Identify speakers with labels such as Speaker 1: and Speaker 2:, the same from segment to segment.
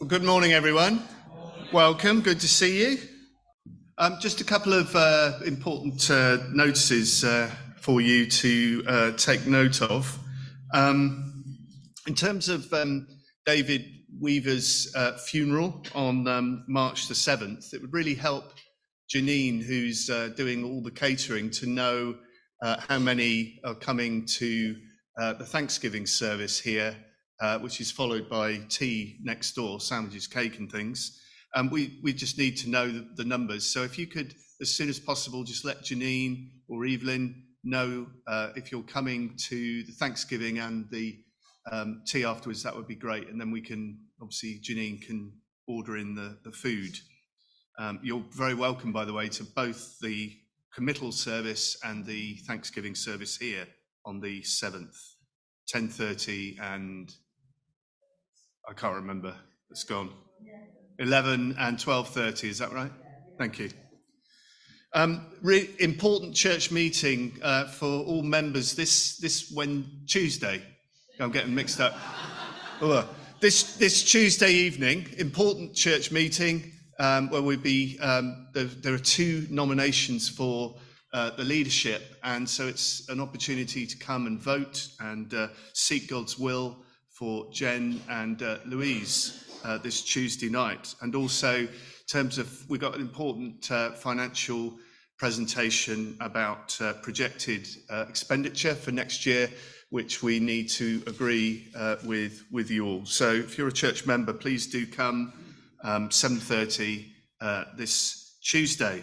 Speaker 1: Well, good morning, everyone. Welcome. Good to see you. Um, just a couple of uh, important uh, notices uh, for you to uh, take note of. Um, in terms of um, David Weaver's uh, funeral on um, March the 7th, it would really help Janine, who's uh, doing all the catering, to know how many are coming to the Thanksgiving service here uh, which is followed by tea next door, sandwiches, cake, and things. Um, we, we just need to know the, the, numbers. So if you could, as soon as possible, just let Janine or Evelyn know uh, if you're coming to the Thanksgiving and the um, tea afterwards, that would be great. And then we can, obviously, Janine can order in the, the food. Um, you're very welcome, by the way, to both the committal service and the Thanksgiving service here on the 7th, 10.30 and I can't remember. It's gone. 11 and 12.30, is that right? Thank you. Um, re- important church meeting uh, for all members this, this when Tuesday. I'm getting mixed up. this, this Tuesday evening, important church meeting um, where we be, um, there, there, are two nominations for uh, the leadership. And so it's an opportunity to come and vote and uh, seek God's will for Jen and uh, Louise uh, this Tuesday night. And also, in terms of, we've got an important uh, financial presentation about uh, projected uh, expenditure for next year, which we need to agree uh, with, with you all. So if you're a church member, please do come um, 7.30 this Tuesday.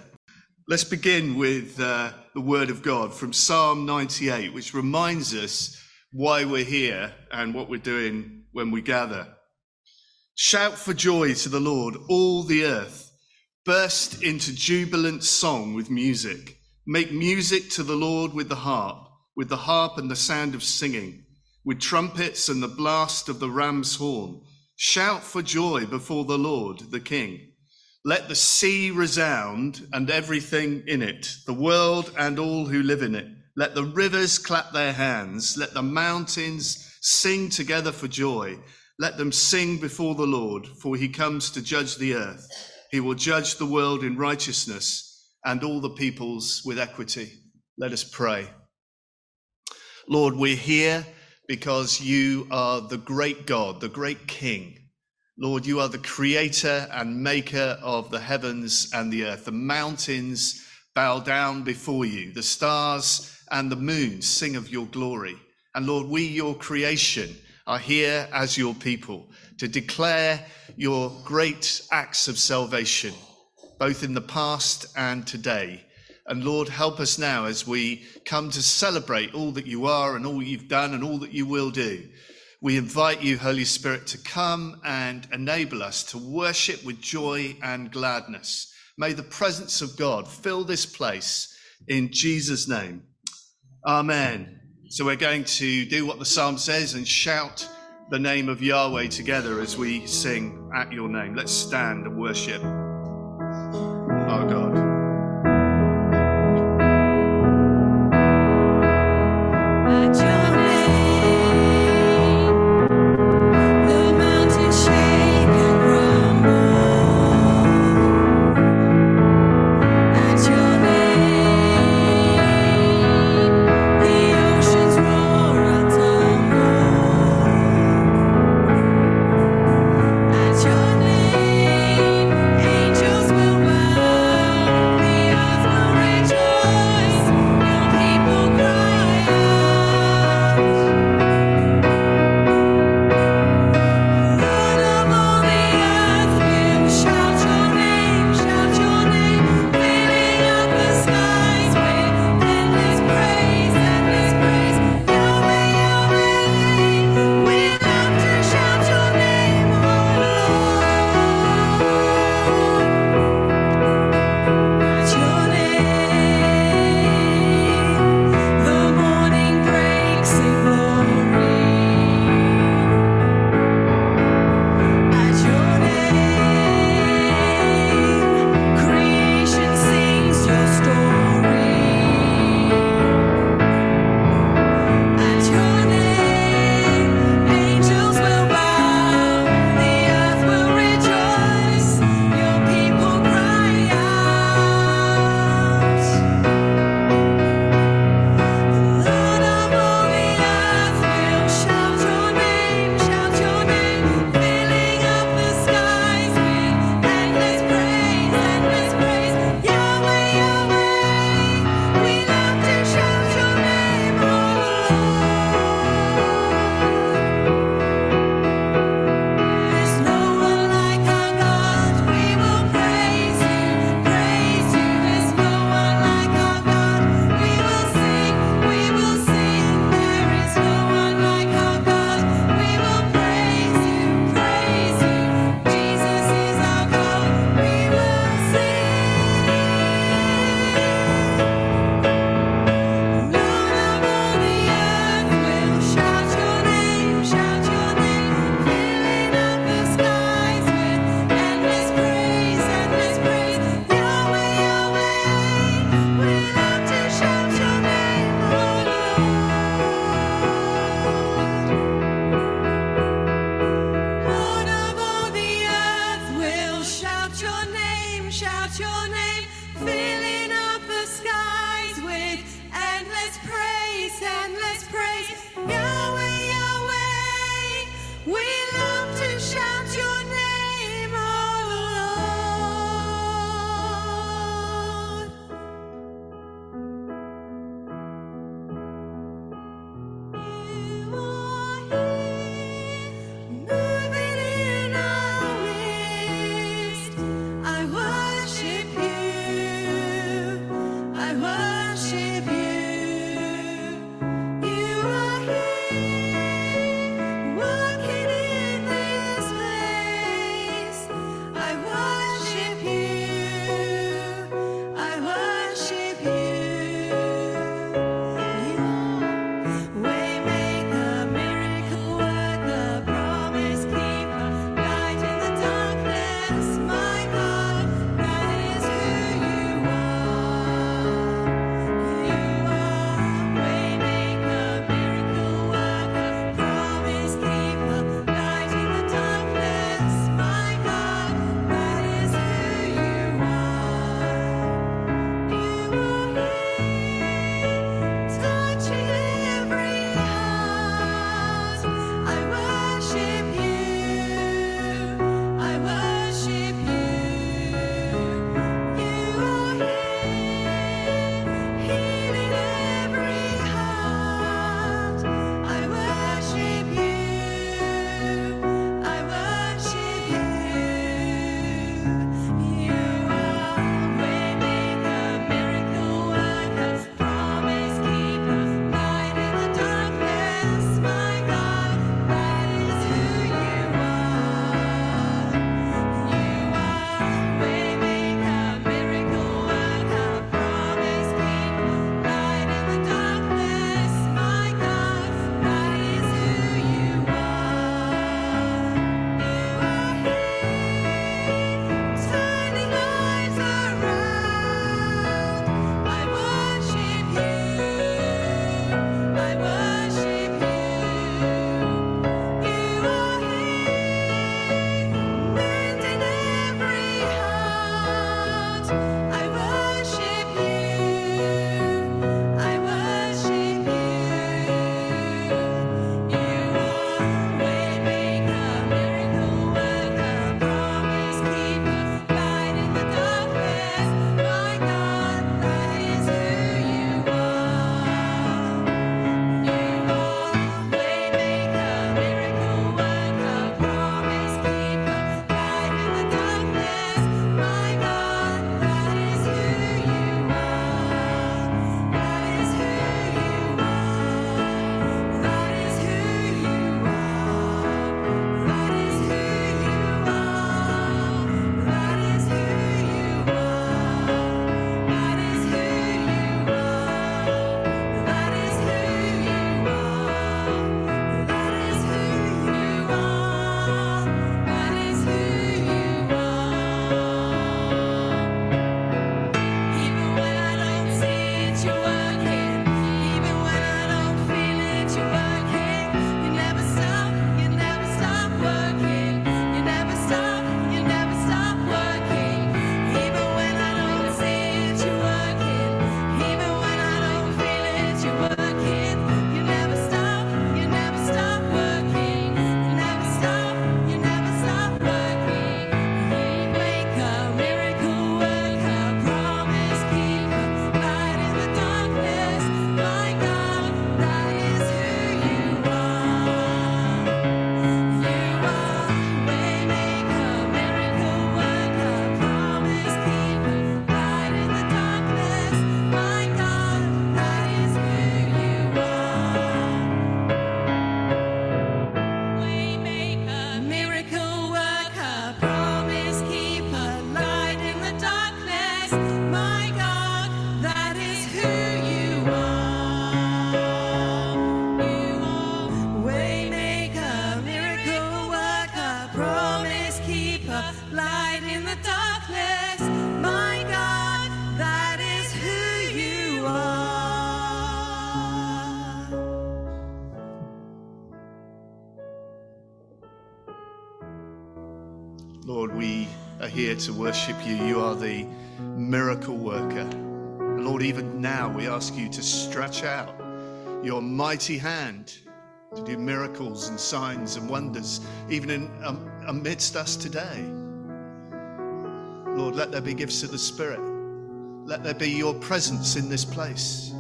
Speaker 1: Let's begin with the Word of God from Psalm 98, which reminds us why we're here and what we're doing when we gather. Shout for joy to the Lord, all the earth. Burst into jubilant song with music. Make music to the Lord with the harp, with the harp and the sound of singing, with trumpets and the blast of the ram's horn. Shout for joy before the Lord, the King. Let the sea resound and everything in it, the world and all who live in it. Let the rivers clap their hands. Let the mountains sing together for joy. Let them sing before the Lord, for he comes to judge the earth. He will judge the world in righteousness and all the peoples with equity. Let us pray. Lord, we're here because you are the great God, the great King. Lord, you are the creator and maker of the heavens and the earth. The mountains bow down before you, the stars and the moon sing of your glory. And Lord, we, your creation, are here as your people to declare your great acts of salvation, both in the past and today. And Lord, help us now as we come to celebrate all that you are and all you've done and all that you will do. We invite you, Holy Spirit, to come and enable us to worship with joy and gladness. May the presence of God fill this place in Jesus' name. Amen. So we're going to do what the psalm says and shout the name of Yahweh together as we sing at your name. Let's stand and worship here to worship you. You are the miracle worker. Lord, even now we ask you to stretch out your mighty hand to do miracles and signs and wonders, even in, um, amidst us today. Lord, let there be gifts of the Spirit. Let there be your presence in this place.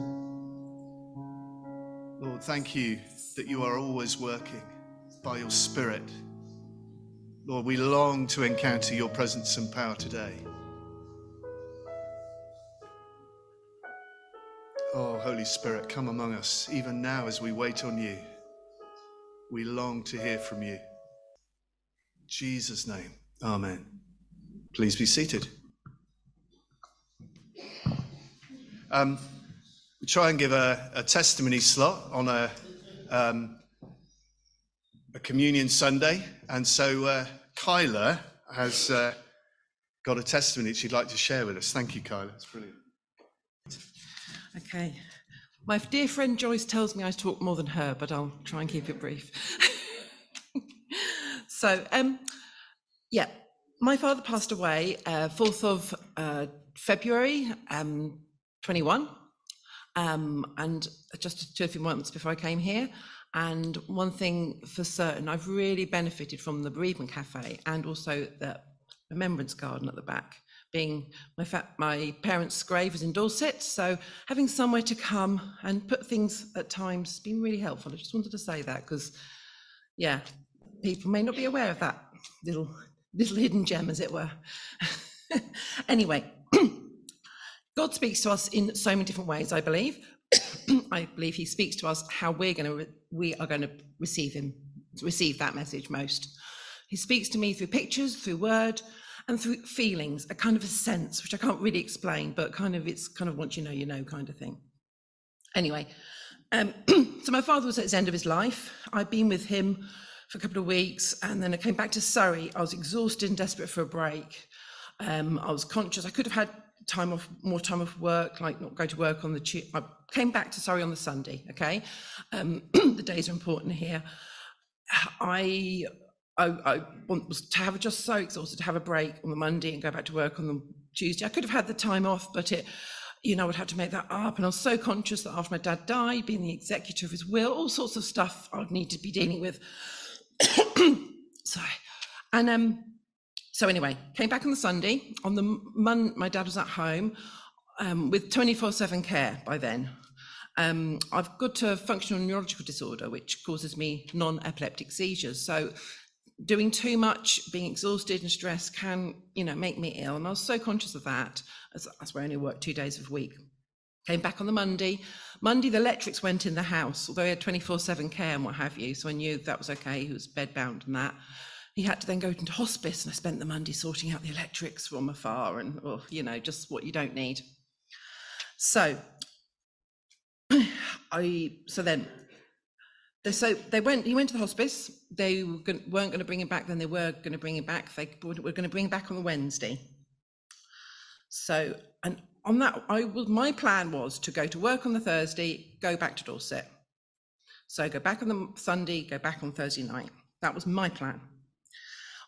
Speaker 1: Lord, thank you that you are always working by your Spirit. Lord, we long to encounter your presence and power today. Oh, Holy Spirit, come among us, even now as we wait on you. We long to hear from you. In Jesus' name, Amen. Please be seated. Um, we try and give a, a testimony slot on a, um, a communion Sunday, and so uh, Kyla has uh, got a testimony she'd like to share with us. Thank you, Kyla. It's brilliant.
Speaker 2: Okay. My dear friend Joyce tells me I talk more than her, but I'll try and keep it brief. so, um, yeah, my father passed away uh, 4th of uh, February, um, 21, um, and just two or three months before I came here. And one thing for certain, I've really benefited from the bereavement cafe and also the remembrance garden at the back being my, fa- my parents' grave is in Dorset, so having somewhere to come and put things at times has been really helpful. I just wanted to say that because, yeah, people may not be aware of that little little hidden gem, as it were. anyway, God speaks to us in so many different ways. I believe. I believe He speaks to us how we're going to re- we are going to receive Him, receive that message most. He speaks to me through pictures, through word, and through feelings, a kind of a sense, which I can't really explain, but kind of it's kind of once you know, you know kind of thing. Anyway, um, so my father was at the end of his life. I'd been with him for a couple of weeks, and then I came back to Surrey. I was exhausted and desperate for a break. Um, I was conscious I could have had time off, more time off work, like not go to work on the. Tu- I came back to Surrey on the Sunday. Okay, um, the days are important here. I I, I was to have just so exhausted to have a break on the Monday and go back to work on the Tuesday. I could have had the time off, but it, you know, I would have to make that up. And I was so conscious that after my dad died, being the executor of his will, all sorts of stuff I'd need to be dealing with. Sorry. And um, so anyway, came back on the Sunday. On the Mon, my dad was at home um, with 24/7 care by then. Um, I've got a functional neurological disorder which causes me non-epileptic seizures. So doing too much, being exhausted and stressed can, you know, make me ill. And I was so conscious of that. Why I only worked two days a week. Came back on the Monday. Monday, the electrics went in the house, although he had 24 7 care and what have you. So I knew that was okay. He was bedbound and that. He had to then go into hospice, and I spent the Monday sorting out the electrics from afar and, oh, you know, just what you don't need. So, I, so then they, so they went. He went to the hospice. They were going, weren't going to bring him back. Then they were going to bring him back. They were going to bring him back on the Wednesday. So, and on that, I was my plan was to go to work on the Thursday, go back to Dorset. So go back on the Sunday, go back on Thursday night. That was my plan.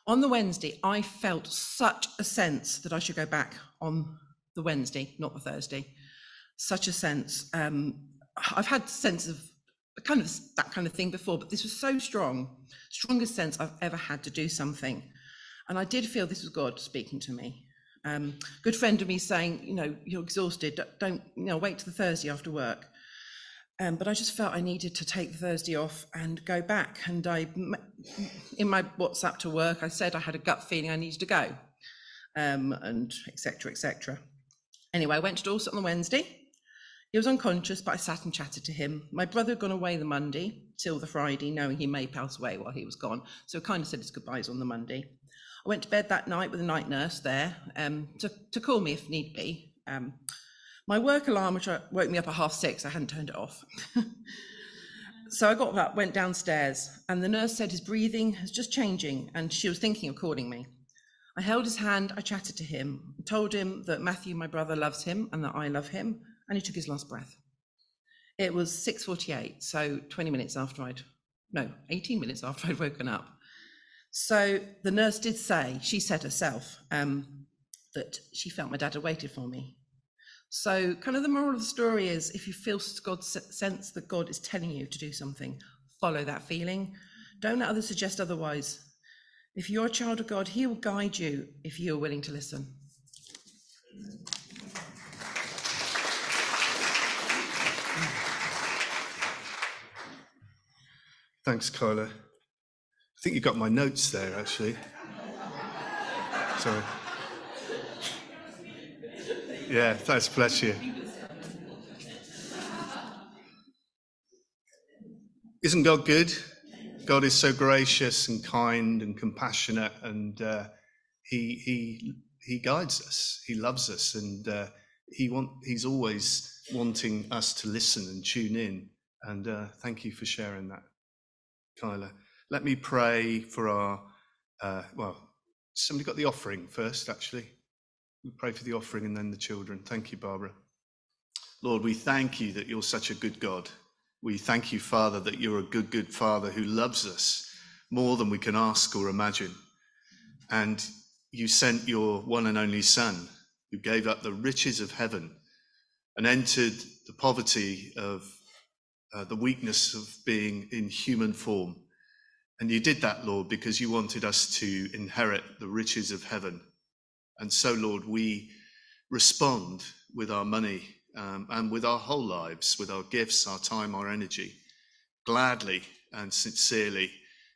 Speaker 2: On the Wednesday, I felt such a sense that I should go back on the Wednesday, not the Thursday. Such a sense. Um, I've had sense of kind of that kind of thing before, but this was so strong, strongest sense I've ever had to do something. And I did feel this was God speaking to me. Um, good friend of me saying, you know, you're exhausted, don't, you know, wait till the Thursday after work. Um, but I just felt I needed to take Thursday off and go back. And I, in my WhatsApp to work, I said I had a gut feeling I needed to go, um, and etc. etc. Anyway, I went to Dorset on the Wednesday. He was unconscious, but I sat and chatted to him. My brother had gone away the Monday till the Friday, knowing he may pass away while he was gone. So I kind of said his goodbyes on the Monday. I went to bed that night with a night nurse there um, to, to call me if need be. Um, my work alarm, which woke me up at half six, I hadn't turned it off. so I got up, went downstairs, and the nurse said his breathing is just changing, and she was thinking of calling me. I held his hand, I chatted to him, told him that Matthew, my brother, loves him and that I love him, and he took his last breath. It was 6:48, so 20 minutes after I'd no, 18 minutes after I'd woken up. So the nurse did say, she said herself, um, that she felt my dad had waited for me. So, kind of the moral of the story is if you feel God sense that God is telling you to do something, follow that feeling. Don't let others suggest otherwise. If you're a child of God, He will guide you if you are willing to listen.
Speaker 1: Thanks, Kyla. I think you got my notes there, actually. Sorry. Yeah, thanks, bless you. Isn't God good? God is so gracious and kind and compassionate, and uh, he he he guides us. He loves us, and uh, he want he's always wanting us to listen and tune in. And uh, thank you for sharing that, Kyla. Let me pray for our uh, well. Somebody got the offering first, actually. We pray for the offering and then the children. Thank you, Barbara. Lord, we thank you that you're such a good God. We thank you, Father, that you're a good, good Father who loves us more than we can ask or imagine. And you sent your one and only Son, who gave up the riches of heaven and entered the poverty of uh, the weakness of being in human form. And you did that, Lord, because you wanted us to inherit the riches of heaven. And so, Lord, we respond with our money um, and with our whole lives, with our gifts, our time, our energy, gladly and sincerely,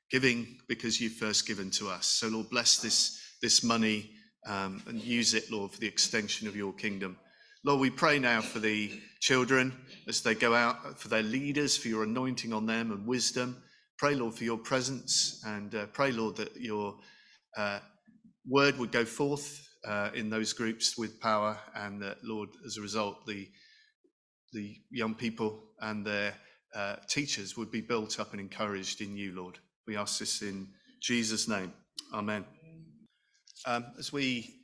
Speaker 1: giving because you've first given to us. So, Lord, bless this, this money um, and use it, Lord, for the extension of your kingdom. Lord, we pray now for the children as they go out, for their leaders, for your anointing on them and wisdom. Pray, Lord, for your presence and uh, pray, Lord, that your uh, word would go forth uh, in those groups with power, and that Lord, as a result, the the young people and their uh, teachers would be built up and encouraged in you, Lord. We ask this in Jesus' name. Amen. Um, as we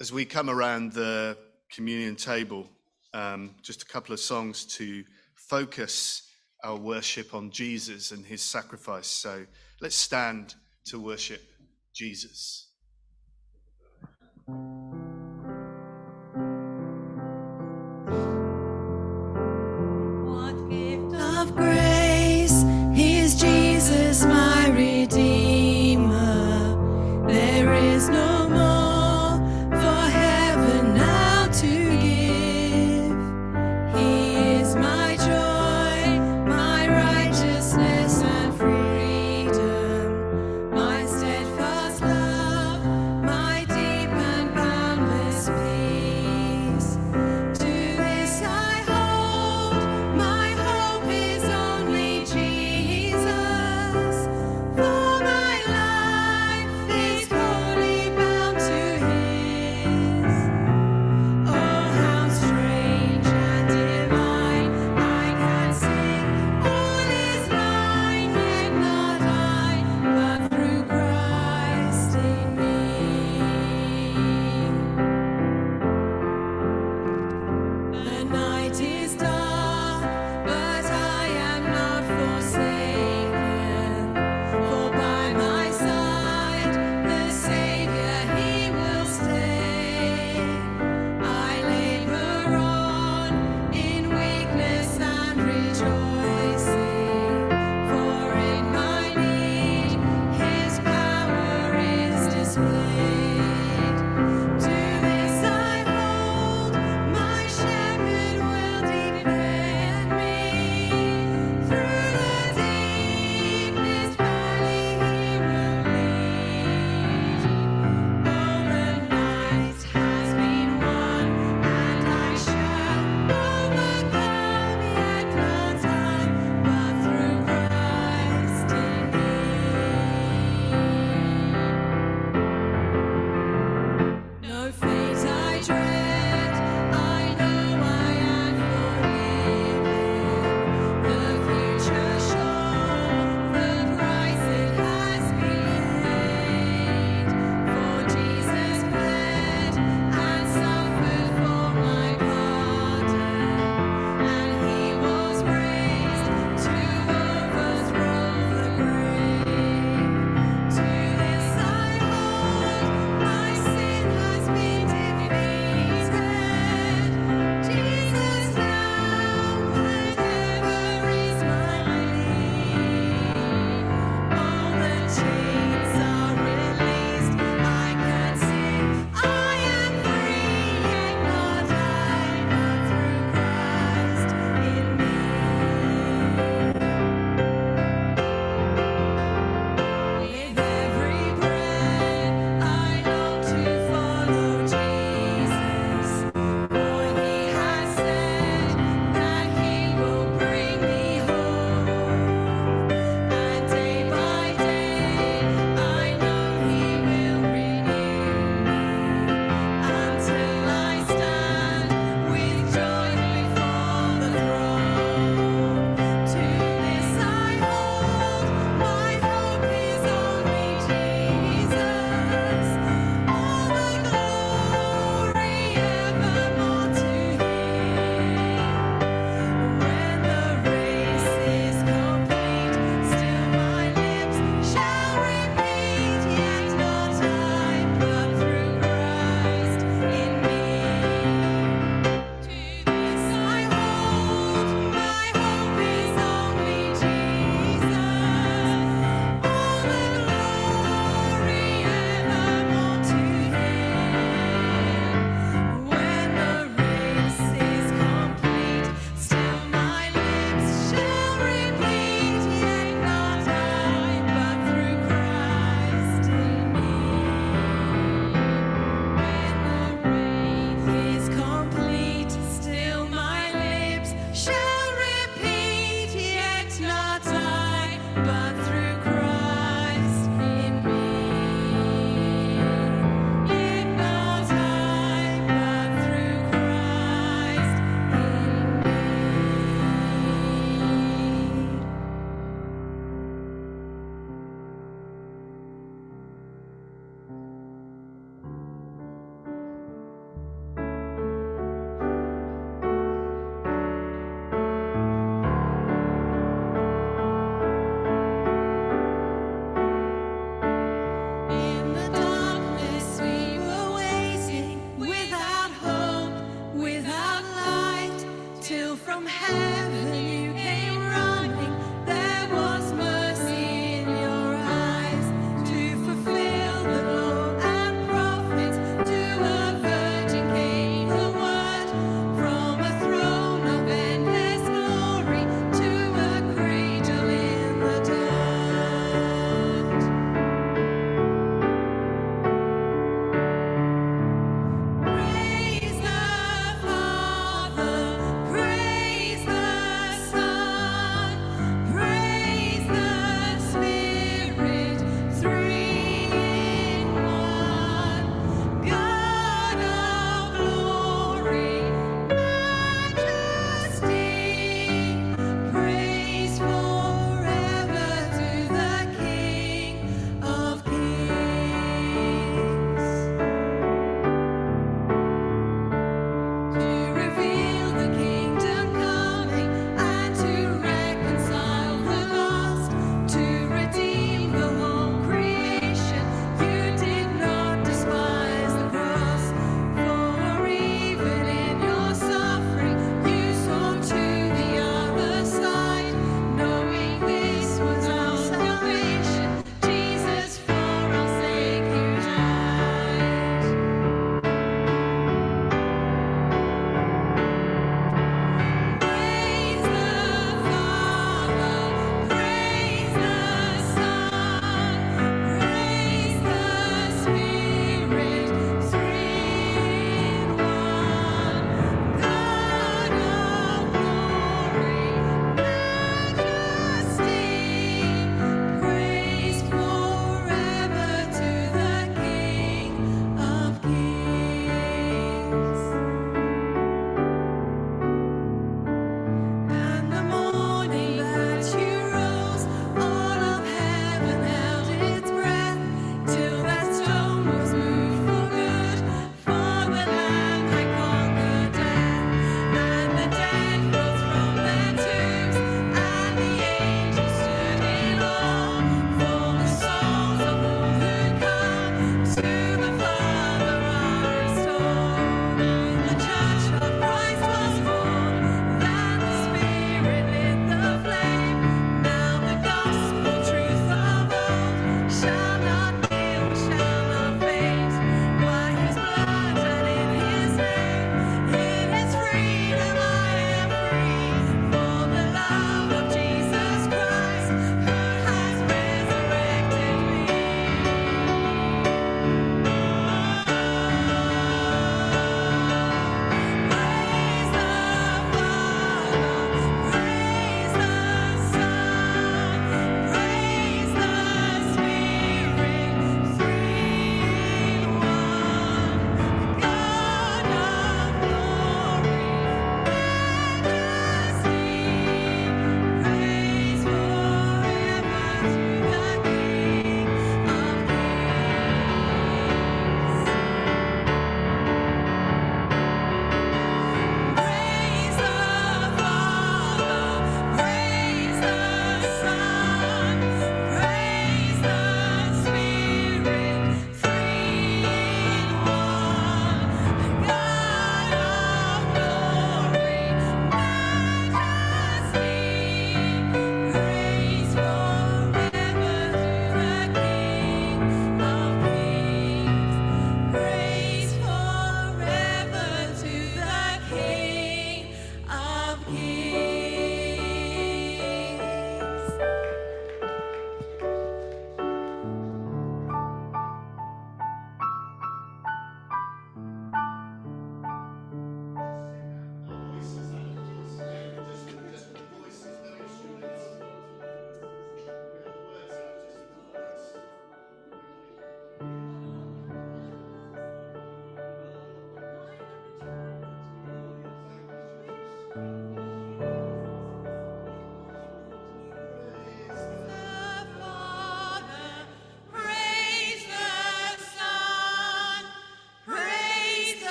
Speaker 1: as we come around the communion table, um, just a couple of songs to focus our worship on Jesus and his sacrifice. So let's stand to worship Jesus.
Speaker 3: What gift of grace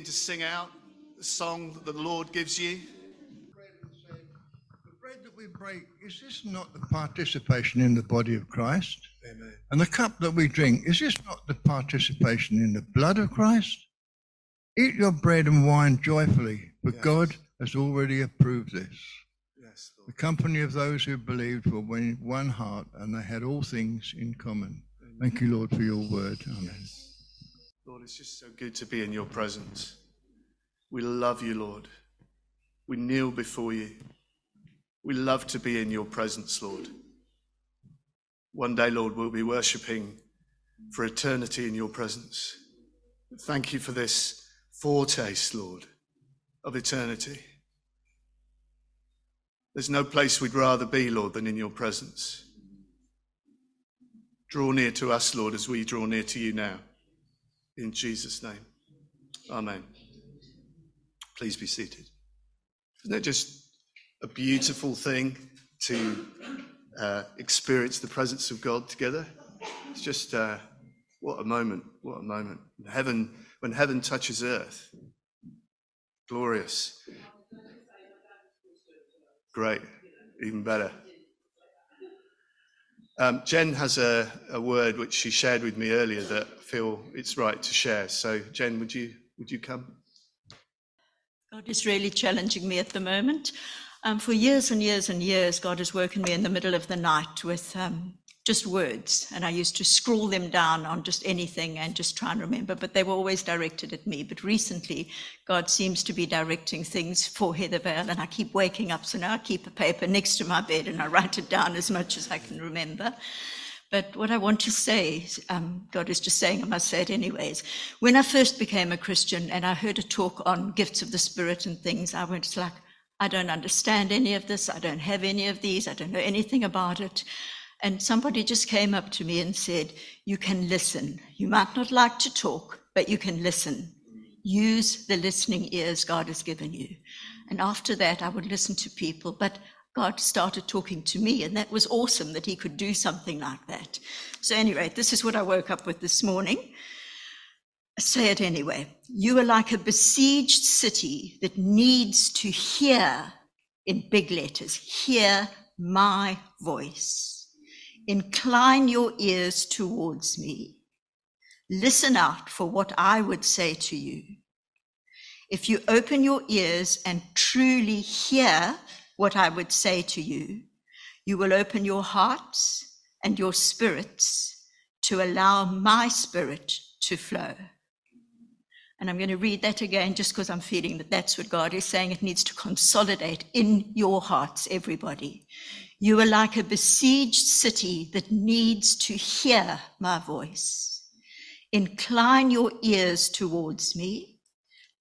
Speaker 1: begin to sing out the song that the Lord gives you.
Speaker 4: bread and say, The bread that we break, is this not the participation in the body of Christ?
Speaker 1: Amen.
Speaker 4: And the cup that we drink, is this not the participation in the blood of Christ? Eat your bread and wine joyfully, for
Speaker 1: Yes.
Speaker 4: God has already approved this.
Speaker 1: Yes,
Speaker 4: The company of those who believed were one one heart, and they had all things in common. Thank you, Lord, for your word. Amen.
Speaker 1: Lord, it's just so good to be in your presence. We love you, Lord. We kneel before you. We love to be in your presence, Lord. One day, Lord, we'll be worshipping for eternity in your presence. Thank you for this foretaste, Lord, of eternity. There's no place we'd rather be, Lord, than in your presence. Draw near to us, Lord, as we draw near to you now. In Jesus' name. Amen. Please be seated. Isn't it just a beautiful thing to uh, experience the presence of God together? It's just uh, what a moment! What a moment! Heaven, when heaven touches earth, glorious. Great, even better. Um, Jen has a, a word which she shared with me earlier that I feel it's right to share. So, Jen, would you would you come?
Speaker 5: God is really challenging me at the moment. Um, for years and years and years, God has woken me in the middle of the night with um, just words, and I used to scroll them down on just anything and just try and remember, but they were always directed at me. But recently, God seems to be directing things for Heathervale, and I keep waking up. So now I keep a paper next to my bed and I write it down as much as I can remember. But what I want to say, um, God is just saying, I must say it anyways. When I first became a Christian and I heard a talk on gifts of the Spirit and things, I went like, I don't understand any of this. I don't have any of these. I don't know anything about it. And somebody just came up to me and said, You can listen. You might not like to talk, but you can listen. use the listening ears God has given you. And after that, I would listen to people, but God started talking to me, and that was awesome that He could do something like that. So, anyway, this is what I woke up with this morning. Say it anyway. You are like a besieged city that needs to hear, in big letters, hear my voice. Incline your ears towards me. Listen out for what I would say to you. If you open your ears and truly hear what I would say to you, you will open your hearts and your spirits to allow my spirit to flow. And I'm going to read that again just because I'm feeling that that's what God is saying. It needs to consolidate in your hearts, everybody. You are like a besieged city that needs to hear my voice. Incline your ears towards me.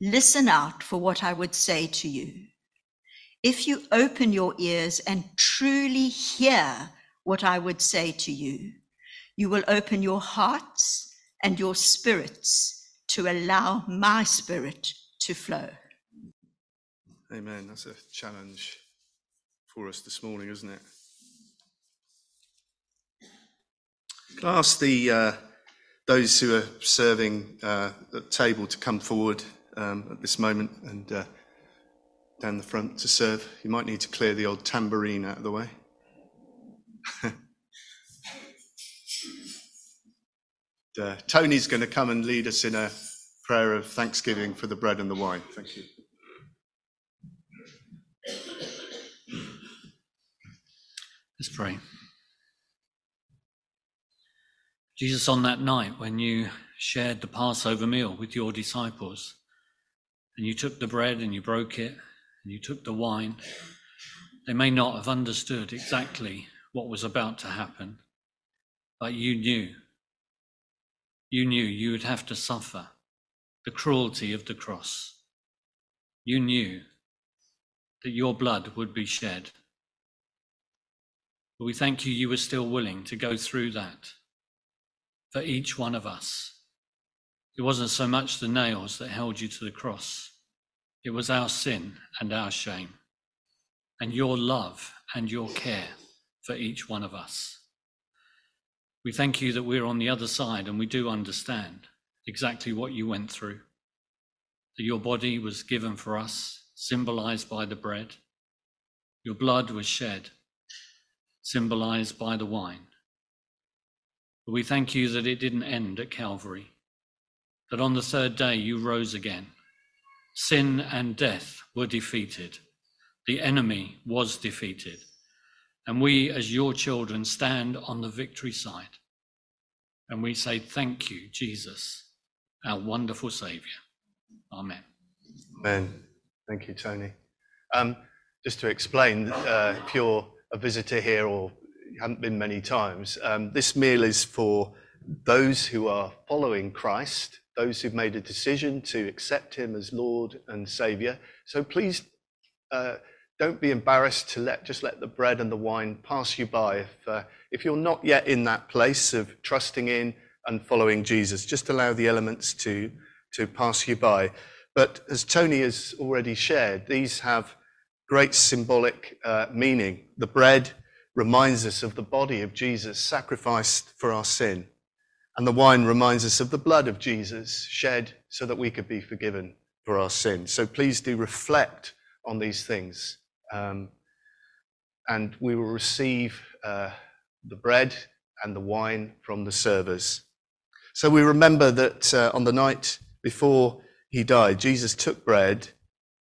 Speaker 5: Listen out for what I would say to you. If you open your ears and truly hear what I would say to you, you will open your hearts and your spirits to allow my spirit to flow.
Speaker 1: Amen. That's a challenge for us this morning, isn't it? Can I ask the uh, those who are serving uh, at the table to come forward um, at this moment and uh, down the front to serve? You might need to clear the old tambourine out of the way. uh, Tony's going to come and lead us in a prayer of thanksgiving for the bread and the wine. Thank you.
Speaker 6: Let's pray. Jesus, on that night when you shared the Passover meal with your disciples, and you took the bread and you broke it, and you took the wine, they may not have understood exactly what was about to happen, but you knew. You knew you would have to suffer the cruelty of the cross. You knew that your blood would be shed. But we thank you, you were still willing to go through that for each one of us. It wasn't so much the nails that held you to the cross, it was our sin and our shame, and your love and your care for each one of us. We thank you that we're on the other side and we do understand exactly what you went through. That your body was given for us, symbolized by the bread. Your blood was shed, symbolized by the wine. But we thank you that it didn't end at Calvary, that on the third day you rose again. Sin and death were defeated, the enemy was defeated, and we, as your children, stand on the victory side. And we say, Thank you, Jesus our wonderful Saviour. Amen.
Speaker 1: Amen. Thank you, Tony. Um, just to explain, uh, if you're a visitor here or haven't been many times, um, this meal is for those who are following Christ, those who've made a decision to accept Him as Lord and Saviour. So please uh, don't be embarrassed to let just let the bread and the wine pass you by. If uh, if you're not yet in that place of trusting in and following Jesus. Just allow the elements to, to pass you by. But as Tony has already shared, these have great symbolic uh, meaning. The bread reminds us of the body of Jesus sacrificed for our sin. And the wine reminds us of the blood of Jesus shed so that we could be forgiven for our sin. So please do reflect on these things. Um, and we will receive uh, the bread and the wine from the servers. So we remember that uh, on the night before he died, Jesus took bread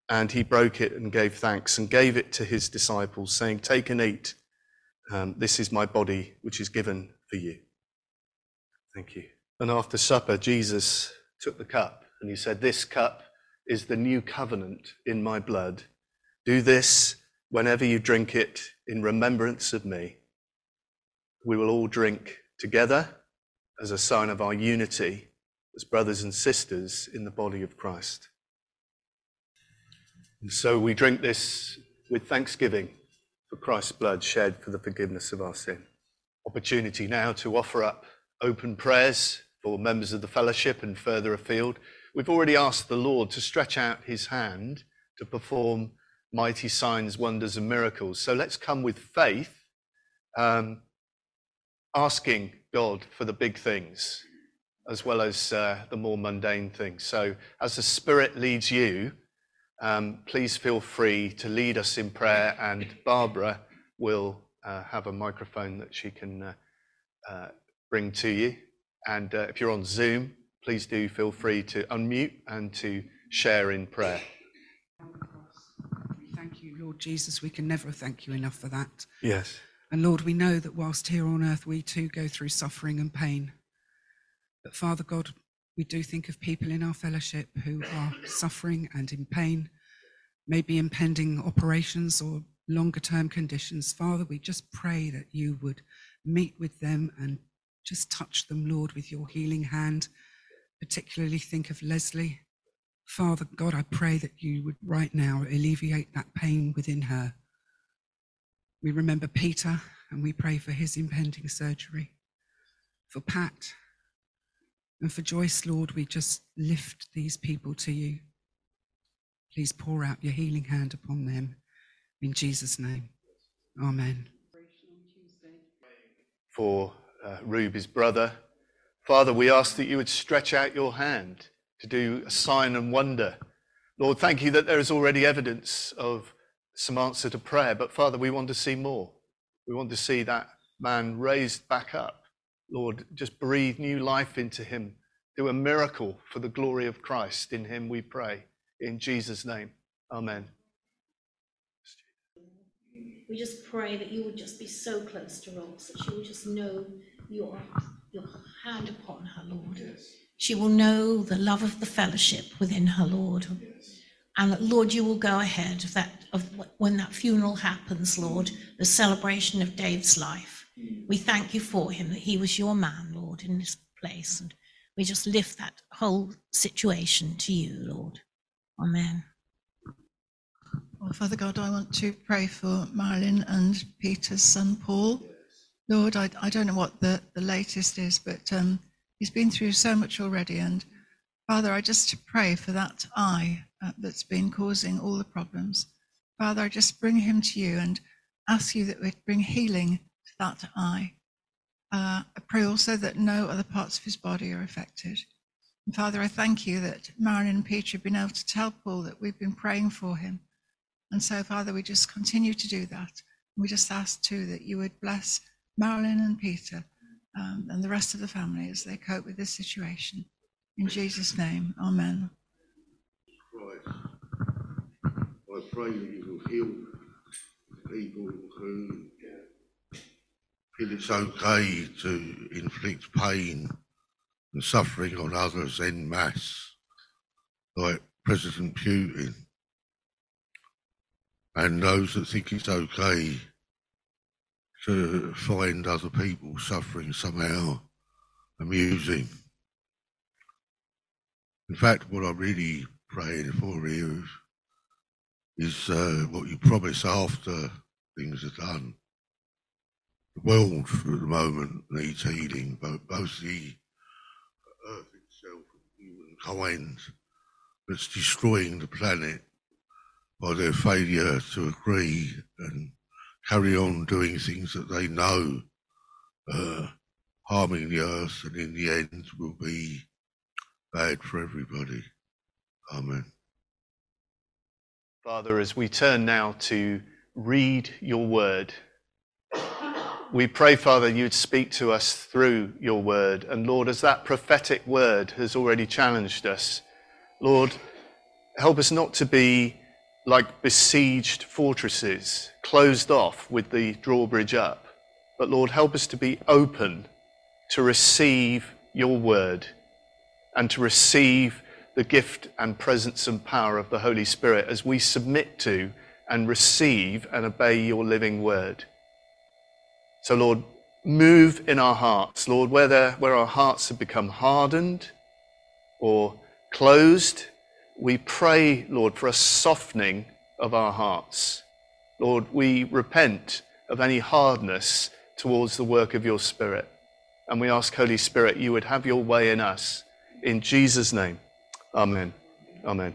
Speaker 1: and he broke it and gave thanks and gave it to his disciples, saying, Take and eat. Um, this is my body, which is given for you. Thank you. And after supper, Jesus took the cup and he said, This cup is the new covenant in my blood. Do this whenever you drink it in remembrance of me. We will all drink together as a sign of our unity as brothers and sisters in the body of Christ. And so we drink this with thanksgiving for Christ's blood shed for the forgiveness of our sin. Opportunity now to offer up open prayers for members of the fellowship and further afield. we've already asked the Lord to stretch out his hand to perform mighty signs, wonders, and miracles. So let's come with faith, um, asking God for the big things as well as uh, the more mundane things. So as the Spirit leads you, please feel free to lead us in prayer, and Barbara will uh, have a microphone that she can uh, uh, bring to you. And uh, if you're on Zoom, please do feel free to unmute and to share in prayer.
Speaker 7: We thank you, Lord Jesus. We can never thank you enough for that.
Speaker 1: Yes.
Speaker 7: And Lord, we know that whilst here on earth, we too go through suffering and pain. But Father God, we do think of people in our fellowship who are suffering and in pain, maybe impending operations or longer term conditions. Father, we just pray that you would meet with them and just touch them, Lord, with your healing hand. Particularly think of Leslie. Father God, I pray that you would right now alleviate that pain within her. We remember Peter and we pray for his impending surgery. For Pat and for Joyce, Lord, we just lift these people to you. Please pour out your healing hand upon them in Jesus' name. Amen.
Speaker 1: For uh, Ruby's brother, Father, we ask that you would stretch out your hand to do a sign and wonder. Lord, thank you that there is already evidence of some answer to prayer, but Father, we want to see more. We want to see that man raised back up. Lord, just breathe new life into him. Do a miracle for the glory of Christ. In him we pray. In Jesus' name. Amen.
Speaker 8: We just pray that you would just be so close to Rox, that she will just know your, your hand upon her, Lord. She will know the love of the fellowship within her, Lord. And that, Lord, you will go ahead of that of when that funeral happens, Lord, the celebration of Dave's life. We thank you for him, that he was your man, Lord, in this place. And we just lift that whole situation to you, Lord. Amen.
Speaker 9: Well, Father God, I want to pray for Marilyn and Peter's son Paul. Lord, I, I don't know what the, the latest is, but um, he's been through so much already. And Father, I just pray for that eye uh, that's been causing all the problems. Father, I just bring him to you and ask you that we'd bring healing that eye. Uh, I pray also that no other parts of his body are affected. And Father, I thank you that Marilyn and Peter have been able to tell Paul that we've been praying for him. And so, Father, we just continue to do that. We just ask too that you would bless Marilyn and Peter um, and the rest of the family as they cope with this situation. In Jesus' name, Amen.
Speaker 10: Christ. I pray that you will heal people who feel it's okay to inflict pain and suffering on others en masse, like President Putin, and those that think it's okay to find other people suffering somehow amusing. In fact, what I'm really praying for is uh, what you promise after things are done. The world at the moment needs healing, both, both the earth itself and humankind that's destroying the planet by their failure to agree and carry on doing things that they know uh, harming the earth and in the end will be bad for everybody. Amen.
Speaker 1: Father, as we turn now to read your word, we pray, Father, you'd speak to us through your word. And Lord, as that prophetic word has already challenged us, Lord, help us not to be like besieged fortresses, closed off with the drawbridge up. But Lord, help us to be open to receive your word and to receive the gift and presence and power of the Holy Spirit as we submit to and receive and obey your living word. So, Lord, move in our hearts, Lord, where, where our hearts have become hardened or closed, we pray, Lord, for a softening of our hearts. Lord, we repent of any hardness towards the work of your Spirit. And we ask, Holy Spirit, you would have your way in us. In Jesus' name, Amen. Amen.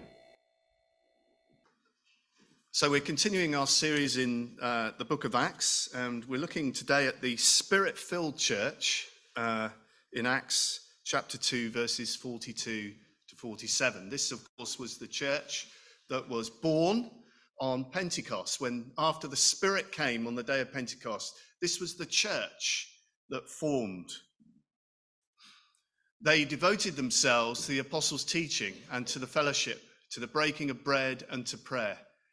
Speaker 1: So we're continuing our series in uh, the book of Acts, and we're looking today at the spirit filled church uh, in Acts chapter 2, verses 42 to 47. This, of course, was the church that was born on Pentecost, when after the Spirit came on the day of Pentecost, this was the church that formed. They devoted themselves to the apostles' teaching and to the fellowship, to the breaking of bread and to prayer.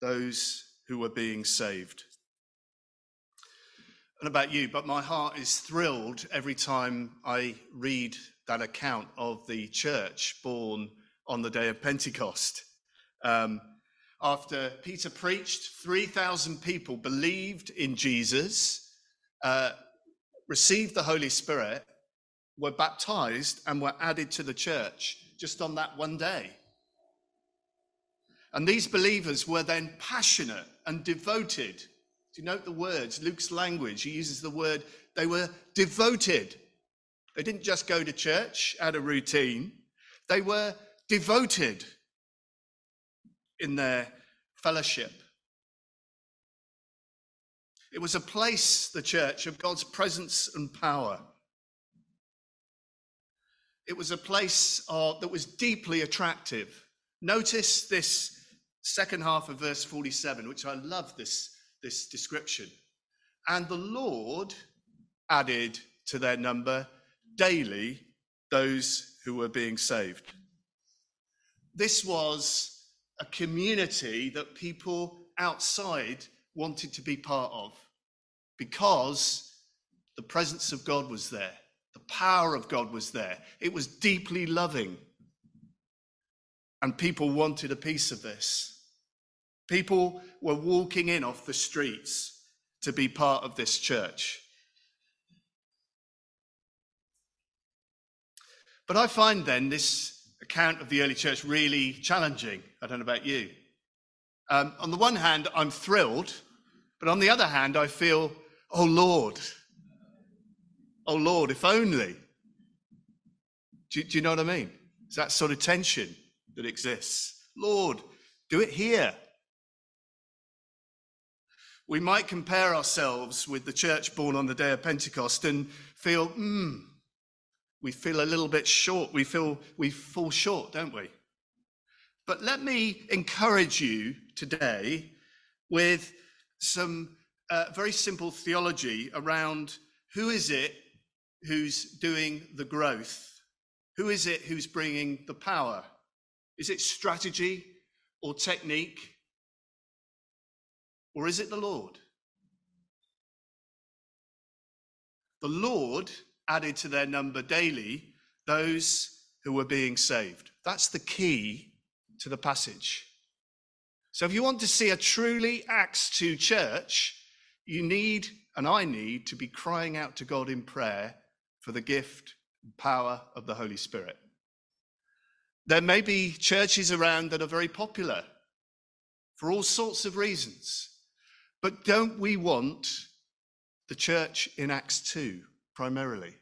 Speaker 1: those who were being saved. And about you, but my heart is thrilled every time I read that account of the church born on the day of Pentecost. Um, after Peter preached, 3,000 people believed in Jesus, uh, received the Holy Spirit, were baptized, and were added to the church just on that one day. And these believers were then passionate and devoted. Do you note the words? Luke's language, he uses the word, they were devoted. They didn't just go to church out of routine, they were devoted in their fellowship. It was a place, the church, of God's presence and power. It was a place uh, that was deeply attractive. Notice this second half of verse 47, which I love this, this description. And the Lord added to their number daily those who were being saved. This was a community that people outside wanted to be part of because the presence of God was there, the power of God was there. It was deeply loving. And people wanted a piece of this. People were walking in off the streets to be part of this church. But I find then this account of the early church really challenging. I don't know about you. Um, on the one hand, I'm thrilled, but on the other hand, I feel, oh Lord, oh Lord, if only. Do, do you know what I mean? It's that sort of tension that exists. Lord, do it here. We might compare ourselves with the church born on the day of Pentecost and feel, hmm, we feel a little bit short. We feel we fall short, don't we? But let me encourage you today with some uh, very simple theology around who is it who's doing the growth? Who is it who's bringing the power? Is it strategy or technique? Or is it the Lord? The Lord added to their number daily those who were being saved. That's the key to the passage. So, if you want to see a truly Acts 2 church, you need, and I need, to be crying out to God in prayer for the gift and power of the Holy Spirit. There may be churches around that are very popular for all sorts of reasons, but don't we want the church in Acts 2 primarily?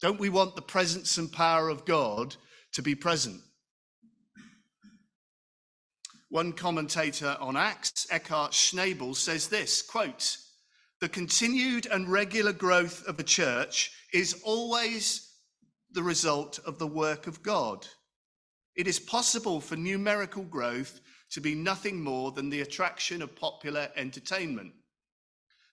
Speaker 1: Don't we want the presence and power of God to be present? One commentator on Acts, Eckhard Schnabel, says this quote, the continued and regular growth of a church is always the result of the work of God. It is possible for numerical growth to be nothing more than the attraction of popular entertainment.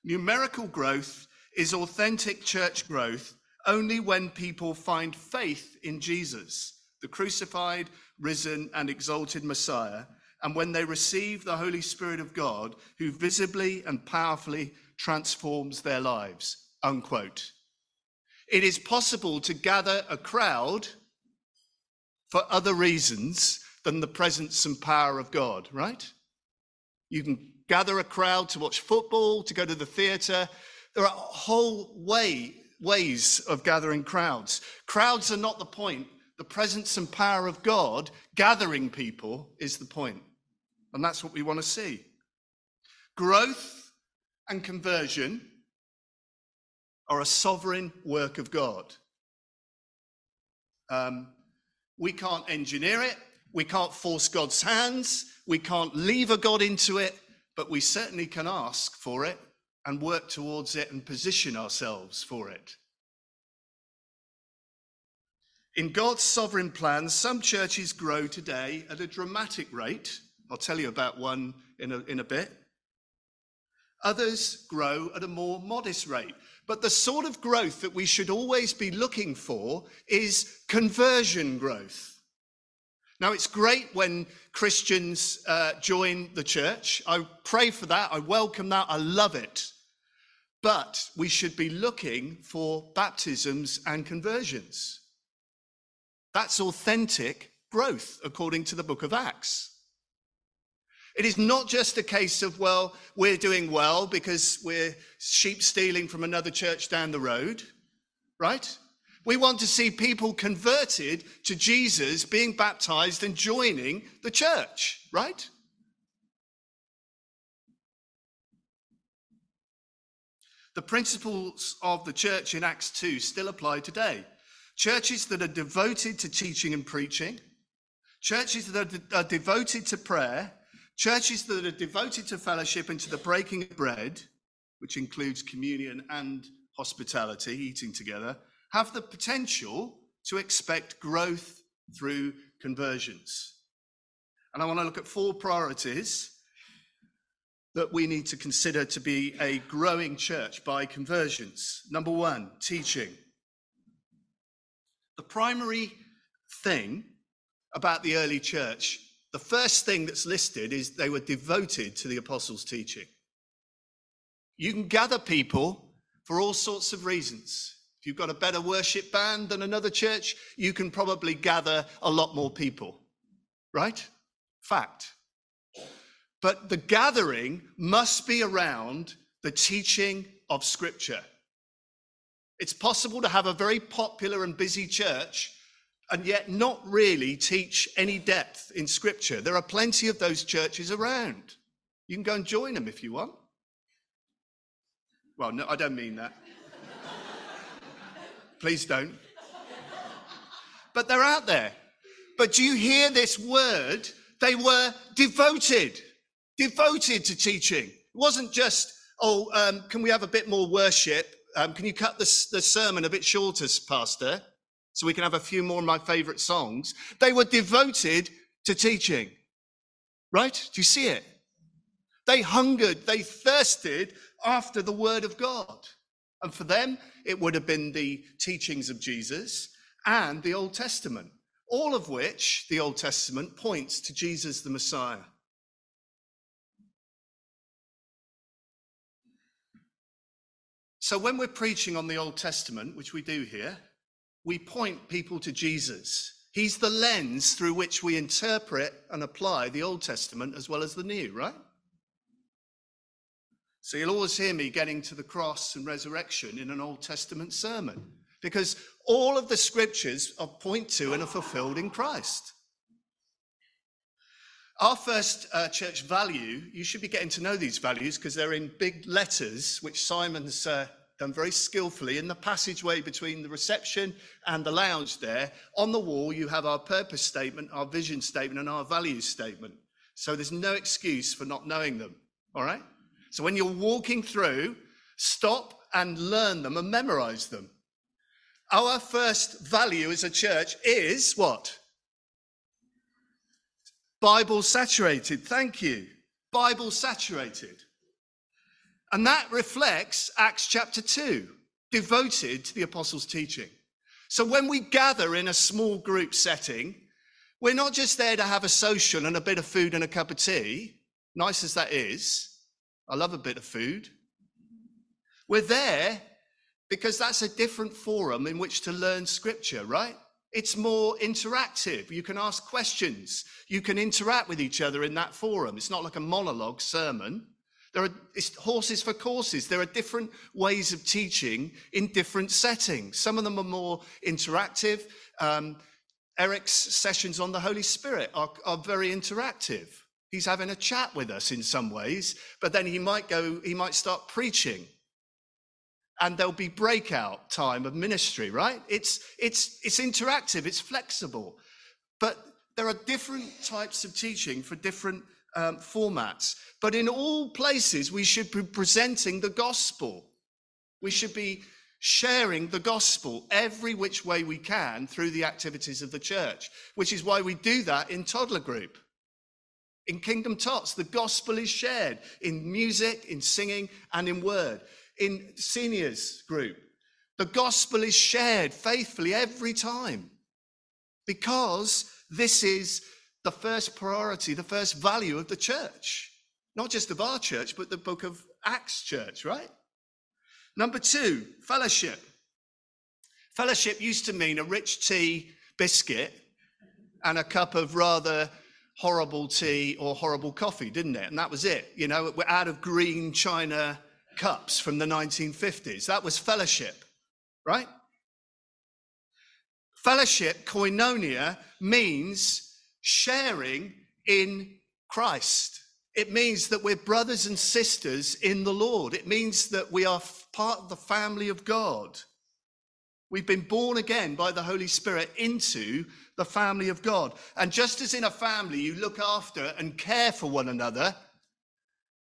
Speaker 1: Numerical growth is authentic church growth only when people find faith in Jesus, the crucified, risen, and exalted Messiah, and when they receive the Holy Spirit of God, who visibly and powerfully transforms their lives. Unquote. It is possible to gather a crowd for other reasons than the presence and power of God, right? You can gather a crowd to watch football, to go to the theatre. There are whole way ways of gathering crowds. Crowds are not the point. The presence and power of God gathering people is the point. And that's what we want to see. Growth and conversion are a sovereign work of God. Um, we can't engineer it. We can't force God's hands. We can't lever God into it, but we certainly can ask for it and work towards it and position ourselves for it. In God's sovereign plan, some churches grow today at a dramatic rate. I'll tell you about one in a, in a bit. Others grow at a more modest rate. But the sort of growth that we should always be looking for is conversion growth. Now, it's great when Christians uh, join the church. I pray for that. I welcome that. I love it. But we should be looking for baptisms and conversions. That's authentic growth, according to the book of Acts. It is not just a case of, well, we're doing well because we're sheep stealing from another church down the road, right? We want to see people converted to Jesus, being baptized and joining the church, right? The principles of the church in Acts 2 still apply today. Churches that are devoted to teaching and preaching, churches that are, are devoted to prayer, churches that are devoted to fellowship and to the breaking of bread, which includes communion and hospitality, eating together, have the potential to expect growth through conversions. And I want to look at four priorities that we need to consider to be a growing church by conversions. Number one, teaching. The primary thing about the early church, the first thing that's listed is they were devoted to the apostles' teaching. You can gather people for all sorts of reasons. You've got a better worship band than another church, you can probably gather a lot more people, right? Fact. But the gathering must be around the teaching of Scripture. It's possible to have a very popular and busy church and yet not really teach any depth in Scripture. There are plenty of those churches around. You can go and join them if you want. Well, no, I don't mean that. Please don't. But they're out there. But do you hear this word? They were devoted, devoted to teaching. It wasn't just, oh, um, can we have a bit more worship? Um, can you cut the, the sermon a bit shorter, Pastor, so we can have a few more of my favorite songs? They were devoted to teaching, right? Do you see it? They hungered, they thirsted after the word of God. And for them, it would have been the teachings of Jesus and the Old Testament, all of which the Old Testament points to Jesus the Messiah. So when we're preaching on the Old Testament, which we do here, we point people to Jesus. He's the lens through which we interpret and apply the Old Testament as well as the New, right? So you'll always hear me getting to the cross and resurrection in an Old Testament sermon because all of the scriptures are point to and are fulfilled in Christ. Our first uh, church value, you should be getting to know these values because they're in big letters, which Simon's uh, done very skillfully. In the passageway between the reception and the lounge there, on the wall, you have our purpose statement, our vision statement, and our values statement. So there's no excuse for not knowing them, all right? So when you're walking through, stop and learn them and memorize them. Our first value as a church is what? Bible saturated. Thank you. Bible saturated. And that reflects Acts chapter 2, devoted to the apostles' teaching. So when we gather in a small group setting, we're not just there to have a social and a bit of food and a cup of tea, nice as that is. I love a bit of food. We're there because that's a different forum in which to learn scripture, right? It's more interactive. You can ask questions. You can interact with each other in that forum. It's not like a monologue sermon. There are it's horses for courses. There are different ways of teaching in different settings. Some of them are more interactive. Um, Eric's sessions on the Holy Spirit are, are very interactive. He's having a chat with us in some ways, but then he might go, he might start preaching. And there'll be breakout time of ministry, right? It's it's it's interactive, it's flexible. But there are different types of teaching for different um, formats. But in all places, we should be presenting the gospel. We should be sharing the gospel every which way we can through the activities of the church, which is why we do that in toddler group. In Kingdom Tots, the gospel is shared in music, in singing, and in word. In seniors group, the gospel is shared faithfully every time because this is the first priority, the first value of the church. Not just of our church, but the book of Acts church, right? Number two, fellowship. Fellowship used to mean a rich tea biscuit and a cup of rather horrible tea or horrible coffee, didn't it? And that was it. You know, we're out of green china cups from the 1950s. That was fellowship, right? Fellowship, koinonia, means sharing in Christ. It means that we're brothers and sisters in the Lord. It means that we are part of the family of God. We've been born again by the Holy Spirit into the family of God. And just as in a family you look after and care for one another,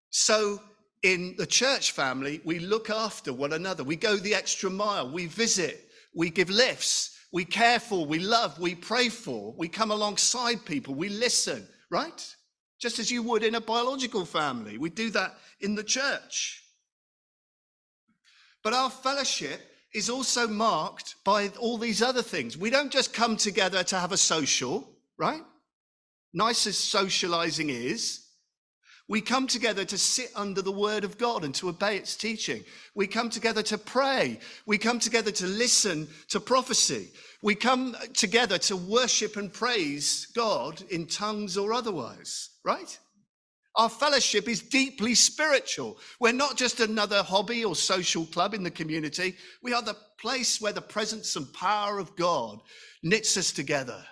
Speaker 1: so in the church family, we look after one another. We go the extra mile. We visit. We give lifts. We care for. We love. We pray for. We come alongside people. We listen, right? Just as you would in a biological family. We do that in the church. But our fellowship is also marked by all these other things. We don't just come together to have a social, right? Nice as socializing is, we come together to sit under the word of God and to obey its teaching. We come together to pray. We come together to listen to prophecy. We come together to worship and praise God in tongues or otherwise, right? Our fellowship is deeply spiritual. We're not just another hobby or social club in the community. We are the place where the presence and power of God knits us together.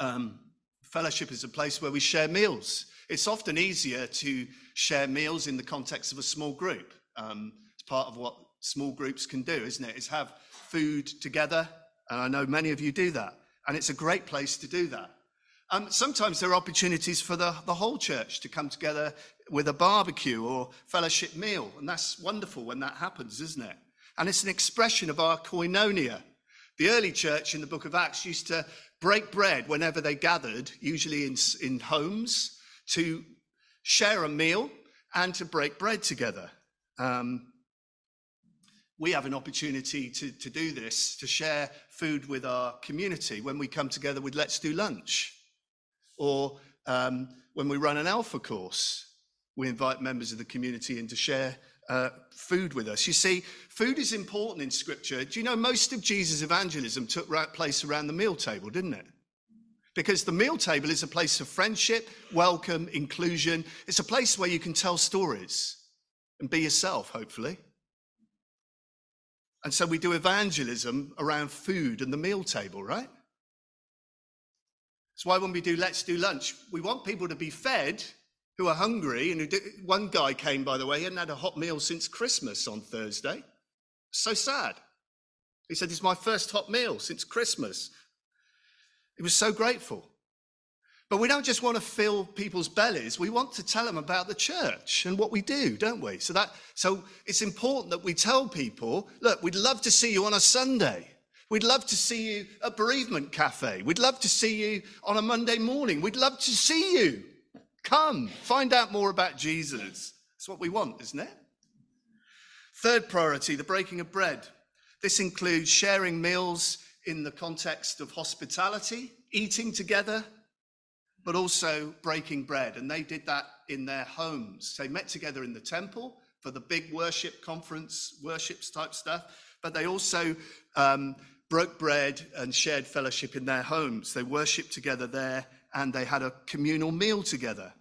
Speaker 1: Um, fellowship is a place where we share meals. It's often easier to share meals in the context of a small group. Um, it's part of what small groups can do, isn't it? Is have food together. And I know many of you do that. And it's a great place to do that. Um, sometimes there are opportunities for the, the whole church to come together with a barbecue or fellowship meal. And that's wonderful when that happens, isn't it? And it's an expression of our koinonia. The early church in the book of Acts used to break bread whenever they gathered, usually in, in homes, to share a meal and to break bread together. Um, we have an opportunity to, to do this, to share food with our community when we come together with Let's Do Lunch, or um, when we run an Alpha course. We invite members of the community in to share uh, food with us. You see, food is important in Scripture. Do you know most of Jesus' evangelism took place around the meal table, didn't it? Because the meal table is a place of friendship, welcome, inclusion. It's a place where you can tell stories and be yourself, hopefully. And so we do evangelism around food and the meal table, right? That's why when we do Let's Do Lunch, we want people to be fed who are hungry. And do, one guy came, by the way, he hadn't had a hot meal since Christmas on Thursday. So sad. He said, It's my first hot meal since Christmas. He was so grateful. But we don't just want to fill people's bellies. We want to tell them about the church and what we do, don't we? So that so it's important that we tell people, look, we'd love to see you on a Sunday. We'd love to see you at bereavement cafe. We'd love to see you on a Monday morning. We'd love to see you. Come, find out more about Jesus. That's what we want, isn't it? Third priority, the breaking of bread. This includes sharing meals in the context of hospitality, eating together, but also breaking bread. And they did that in their homes. They met together in the temple for the big worship conference, worships type stuff, but they also um, broke bread and shared fellowship in their homes. They worshipped together there and they had a communal meal together.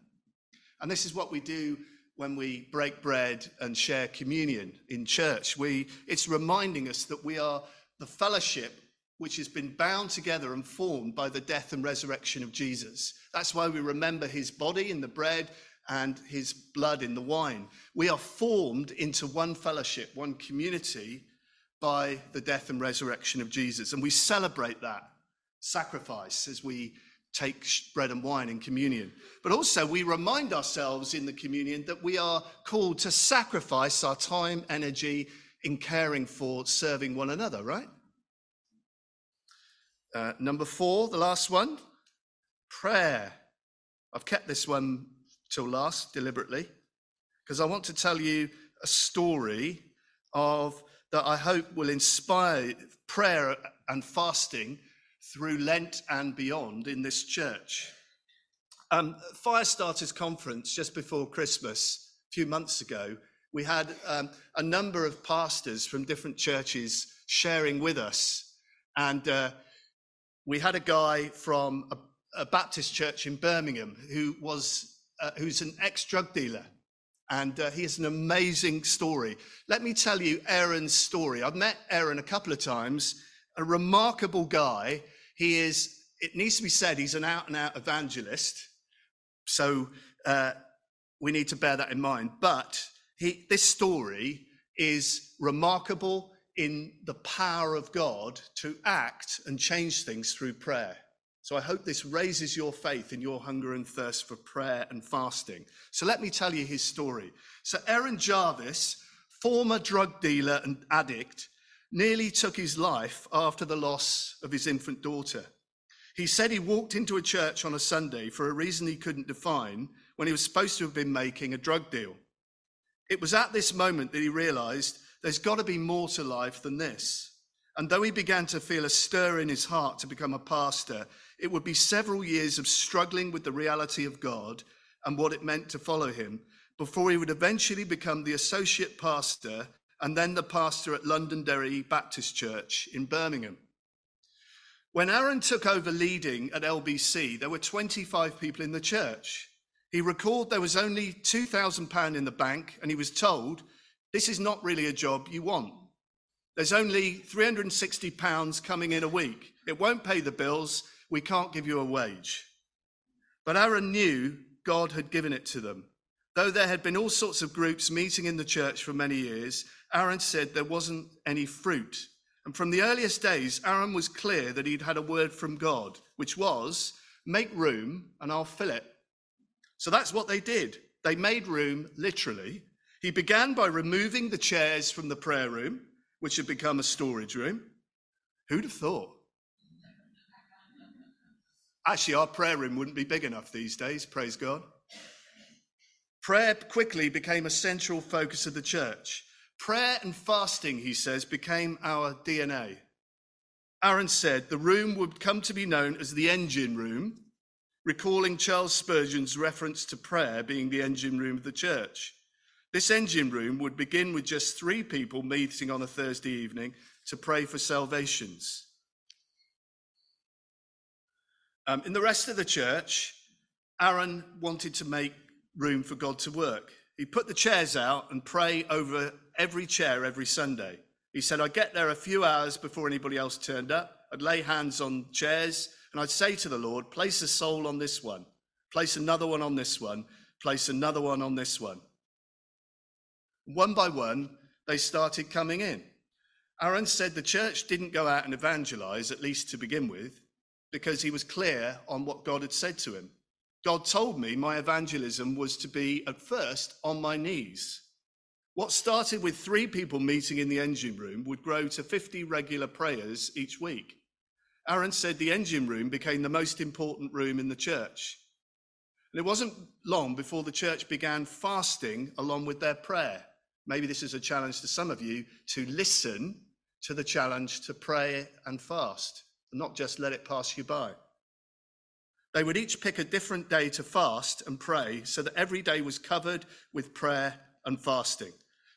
Speaker 1: And this is what we do when we break bread and share communion in church. We, it's reminding us that we are the fellowship which has been bound together and formed by the death and resurrection of Jesus. That's why we remember his body in the bread and his blood in the wine. We are formed into one fellowship, one community by the death and resurrection of Jesus. And we celebrate that sacrifice as we take bread and wine in communion. But also, we remind ourselves in the communion that we are called to sacrifice our time, energy in caring for serving one another, right? Uh, number four, the last one, prayer. I've kept this one till last deliberately because I want to tell you a story of that I hope will inspire prayer and fasting through Lent and beyond in this church. Um, Firestarters Conference just before Christmas, a few months ago, we had um, a number of pastors from different churches sharing with us. And uh, we had a guy from a, a Baptist church in Birmingham who was uh, who's an ex-drug dealer, and uh, he has an amazing story. Let me tell you Aaron's story. I've met Aaron a couple of times. A remarkable guy. He is. It needs to be said he's an out-and-out evangelist. So uh, we need to bear that in mind. But he, this story is remarkable in the power of God to act and change things through prayer. So I hope this raises your faith in your hunger and thirst for prayer and fasting. So let me tell you his story. So Aaron Jarvis, former drug dealer and addict, nearly took his life after the loss of his infant daughter. He said he walked into a church on a Sunday for a reason he couldn't define when he was supposed to have been making a drug deal. It was at this moment that he realized there's got to be more to life than this. And though he began to feel a stir in his heart to become a pastor, it would be several years of struggling with the reality of God and what it meant to follow him before he would eventually become the associate pastor and then the pastor at Londonderry Baptist Church in Birmingham. When Aaron took over leading at LBC, there were 25 people in the church. He recalled there was only £2,000 in the bank, and he was told, This is not really a job you want. There's only £360 coming in a week. It won't pay the bills. We can't give you a wage. But Aaron knew God had given it to them. Though there had been all sorts of groups meeting in the church for many years, Aaron said there wasn't any fruit. And from the earliest days, Aaron was clear that he'd had a word from God, which was, Make room and I'll fill it. So that's what they did. They made room, literally. He began by removing the chairs from the prayer room, which had become a storage room. Who'd have thought? Actually, our prayer room wouldn't be big enough these days, praise God. Prayer quickly became a central focus of the church. Prayer and fasting, he says, became our DNA. Aaron said the room would come to be known as the engine room, recalling Charles Spurgeon's reference to prayer being the engine room of the church. This engine room would begin with just three people meeting on a Thursday evening to pray for salvations. Um, in the rest of the church, Aaron wanted to make room for God to work. He put the chairs out and pray over every chair every Sunday. He said, I'd get there a few hours before anybody else turned up. I'd lay hands on chairs and I'd say to the Lord, place a soul on this one, place another one on this one, place another one on this one. One by one, they started coming in. Aaron said the church didn't go out and evangelize, at least to begin with, because he was clear on what God had said to him. God told me my evangelism was to be at first on my knees. What started with three people meeting in the engine room would grow to 50 regular prayers each week. Aaron said the engine room became the most important room in the church. And it wasn't long before the church began fasting along with their prayer. Maybe this is a challenge to some of you to listen to the challenge to pray and fast, not just let it pass you by. They would each pick a different day to fast and pray so that every day was covered with prayer and fasting.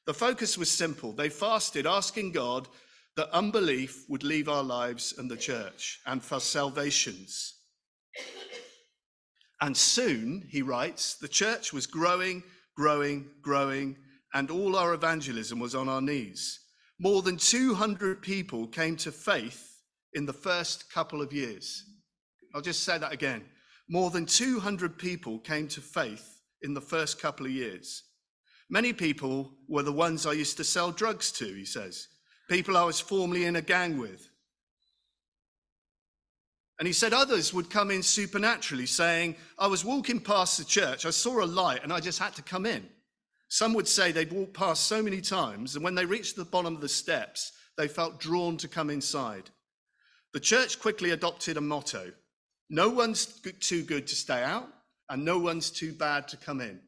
Speaker 1: The focus was simple. They fasted, asking God that unbelief would leave our lives and the church and for salvations. And soon, he writes, the church was growing, growing, growing, and all our evangelism was on our knees. More than 200 people came to faith in the first couple of years. I'll just say that again. More than 200 people came to faith in the first couple of years. Many people were the ones I used to sell drugs to, he says, people I was formerly in a gang with. And he said others would come in supernaturally, saying, I was walking past the church, I saw a light, and I just had to come in. Some would say they'd walked past so many times, and when they reached the bottom of the steps, they felt drawn to come inside. The church quickly adopted a motto no one's too good to stay out, and no one's too bad to come in.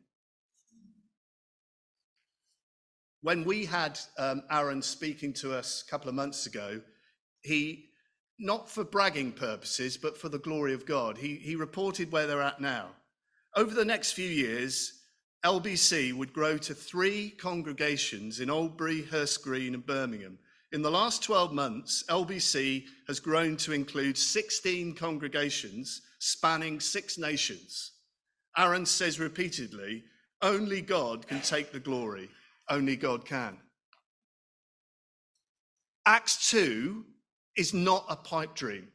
Speaker 1: When we had um, Aaron speaking to us a couple of months ago, he, not for bragging purposes, but for the glory of God, he, he reported where they're at now. Over the next few years, LBC would grow to three congregations in Oldbury, Hurst Green, and Birmingham. In the last 12 months, LBC has grown to include 16 congregations spanning six nations. Aaron says repeatedly, only God can take the glory, only God can. Acts 2 is not a pipe dream.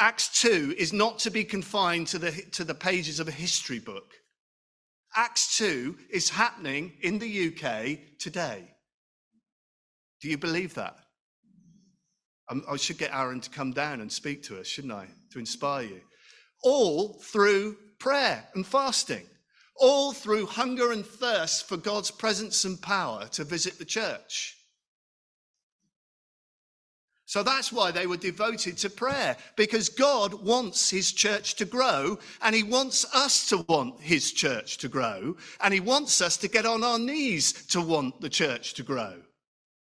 Speaker 1: Acts 2 is not to be confined to the, to the pages of a history book. Acts 2 is happening in the UK today. Do you believe that? I should get Aaron to come down and speak to us, shouldn't I? To inspire you. All through prayer and fasting, all through hunger and thirst for God's presence and power to visit the church. So that's why they were devoted to prayer, because God wants his church to grow, and he wants us to want his church to grow, and he wants us to get on our knees to want the church to grow.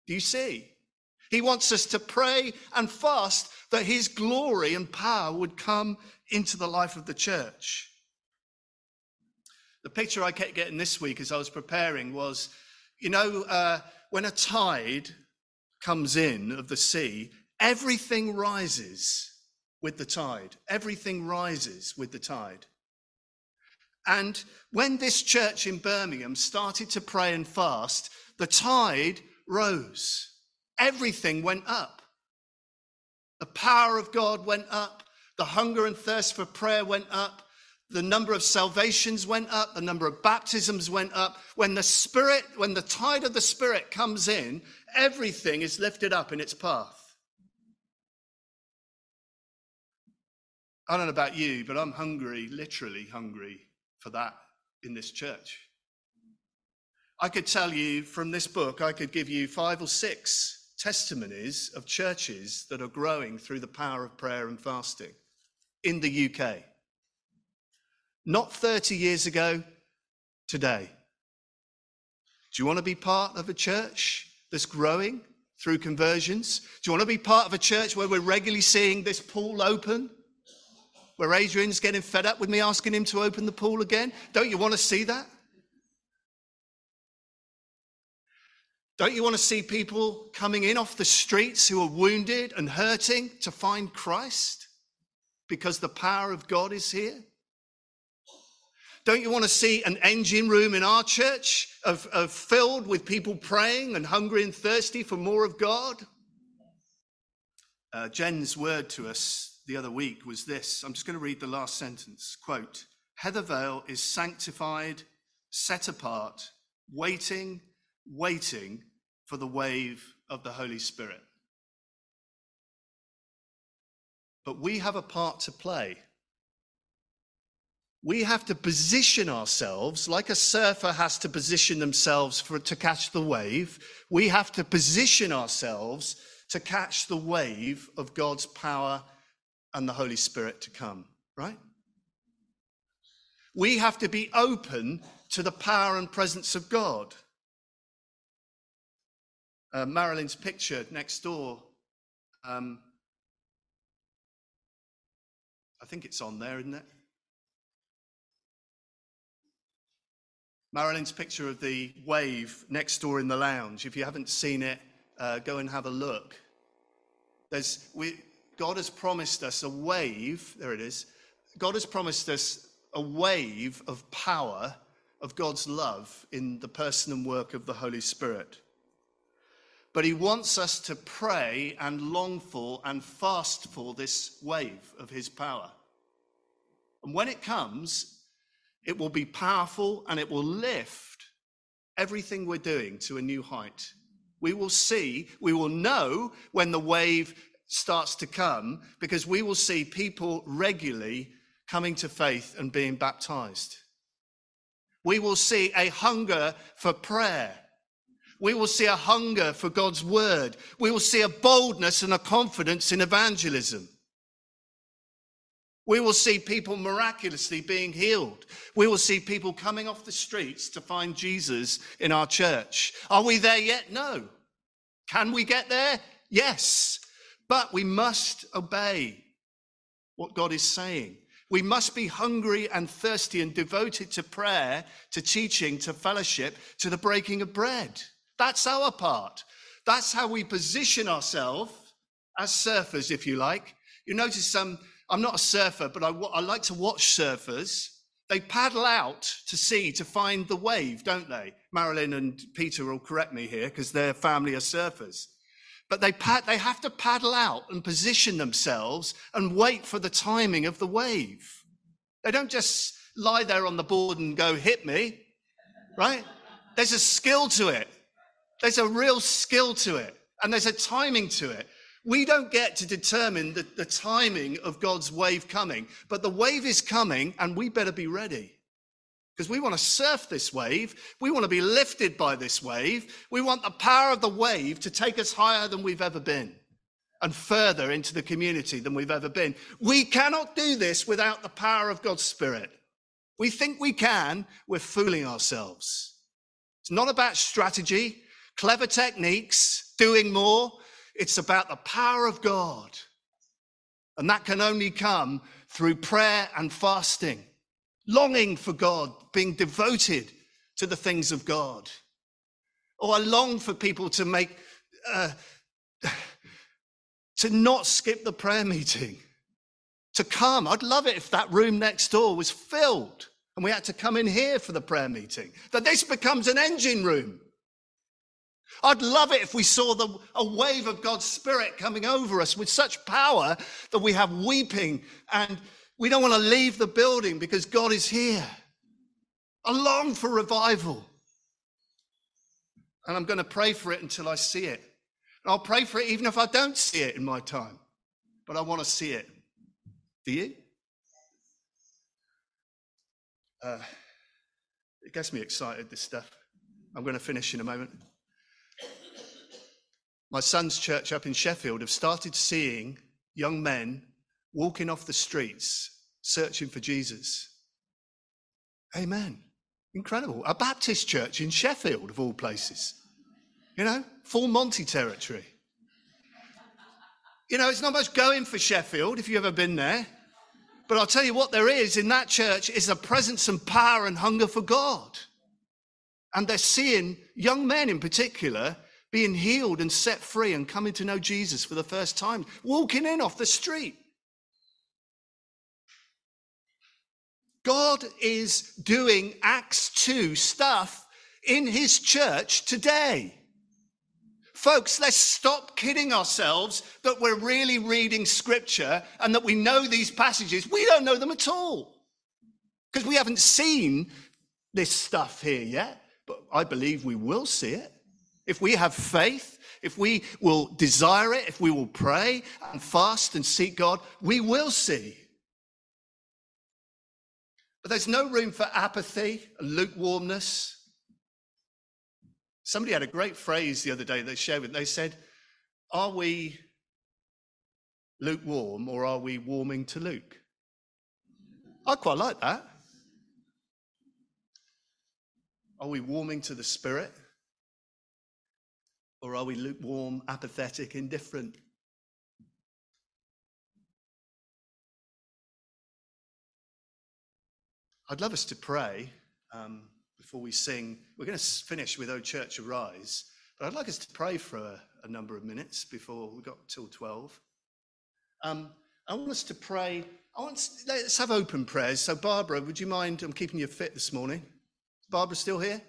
Speaker 1: Do you see? He wants us to pray and fast that his glory and power would come into the life of the church. The picture I kept getting this week as I was preparing was you know, uh, when a tide comes in of the sea, everything rises with the tide. Everything rises with the tide. And when this church in Birmingham started to pray and fast, the tide rose. Everything went up. The power of God went up. The hunger and thirst for prayer went up. The number of salvations went up. The number of baptisms went up. When the Spirit, when the tide of the Spirit comes in, everything is lifted up in its path. I don't know about you, but I'm hungry, literally hungry for that in this church. I could tell you from this book, I could give you five or six testimonies of churches that are growing through the power of prayer and fasting in the UK. Not 30 years ago, today. Do you want to be part of a church that's growing through conversions? Do you want to be part of a church where we're regularly seeing this pool open? Where Adrian's getting fed up with me asking him to open the pool again? Don't you want to see that? Don't you want to see people coming in off the streets who are wounded and hurting to find Christ? Because the power of God is here? Don't you want to see an engine room in our church of, of filled with people praying and hungry and thirsty for more of God? Uh, Jen's word to us the other week was this. I'm just going to read the last sentence. Quote Heathervale is sanctified, set apart, waiting, waiting for the wave of the Holy Spirit. But we have a part to play. We have to position ourselves like a surfer has to position themselves for to catch the wave. We have to position ourselves to catch the wave of God's power and the Holy Spirit to come, right? We have to be open to the power and presence of God. Uh, Marilyn's picture next door. Um, I think it's on there, isn't it? Marilyn's picture of the wave next door in the lounge. If you haven't seen it, uh, go and have a look. There's, we, God has promised us a wave. There it is. God has promised us a wave of power of God's love in the person and work of the Holy Spirit. But He wants us to pray and long for and fast for this wave of His power. And when it comes, it will be powerful and it will lift everything we're doing to a new height. We will see, we will know when the wave starts to come because we will see people regularly coming to faith and being baptized. We will see a hunger for prayer. We will see a hunger for God's word. We will see a boldness and a confidence in evangelism. We will see people miraculously being healed. We will see people coming off the streets to find Jesus in our church. Are we there yet? No. Can we get there? Yes. But we must obey what God is saying. We must be hungry and thirsty and devoted to prayer, to teaching, to fellowship, to the breaking of bread. That's our part. That's how we position ourselves as surfers, if you like. You notice some, I'm not a surfer, but I, I like to watch surfers. They paddle out to sea to find the wave, don't they? Marilyn and Peter will correct me here because their family are surfers. But they, pad, they have to paddle out and position themselves and wait for the timing of the wave. They don't just lie there on the board and go, hit me, right? There's a skill to it. There's a real skill to it. And there's a timing to it. We don't get to determine the, the timing of God's wave coming, but the wave is coming and we better be ready because we want to surf this wave. We want to be lifted by this wave. We want the power of the wave to take us higher than we've ever been and further into the community than we've ever been. We cannot do this without the power of God's Spirit. We think we can, we're fooling ourselves. It's not about strategy, clever techniques, doing more. It's about the power of God. And that can only come through prayer and fasting longing for God, being devoted to the things of God. Or I long for people to make, uh, to not skip the prayer meeting, to come. I'd love it if that room next door was filled and we had to come in here for the prayer meeting, that this becomes an engine room. I'd love it if we saw the, a wave of God's Spirit coming over us with such power that we have weeping and we don't want to leave the building because God is here. I long for revival. And I'm going to pray for it until I see it. And I'll pray for it even if I don't see it in my time. But I want to see it. Do you? Uh, it gets me excited, this stuff. I'm going to finish in a moment. My son's church up in Sheffield have started seeing young men walking off the streets searching for Jesus. Amen. Incredible. A Baptist church in Sheffield, of all places. You know, full Monty territory. You know, it's not much going for Sheffield if you've ever been there. But I'll tell you what there is in that church is a presence and power and hunger for God. And they're seeing young men in particular being healed and set free and coming to know Jesus for the first time, walking in off the street. God is doing Acts 2 stuff in his church today. Folks, let's stop kidding ourselves that we're really reading scripture and that we know these passages. We don't know them at all because we haven't seen this stuff here yet. But I believe we will see it. If we have faith, if we will desire it, if we will pray and fast and seek God, we will see. But there's no room for apathy and lukewarmness. Somebody had a great phrase the other day they shared with. They said, Are we lukewarm or are we warming to Luke? I quite like that. Are we warming to the Spirit? Or are we lukewarm, apathetic, indifferent? I'd love us to pray um, before we sing. We're going to finish with O Church Arise, but I'd like us to pray for a, a number of minutes before we got till 12. Um, I want us to pray. I want us, let's have open prayers. So, Barbara, would you mind? I'm keeping you fit this morning. Is Barbara still here?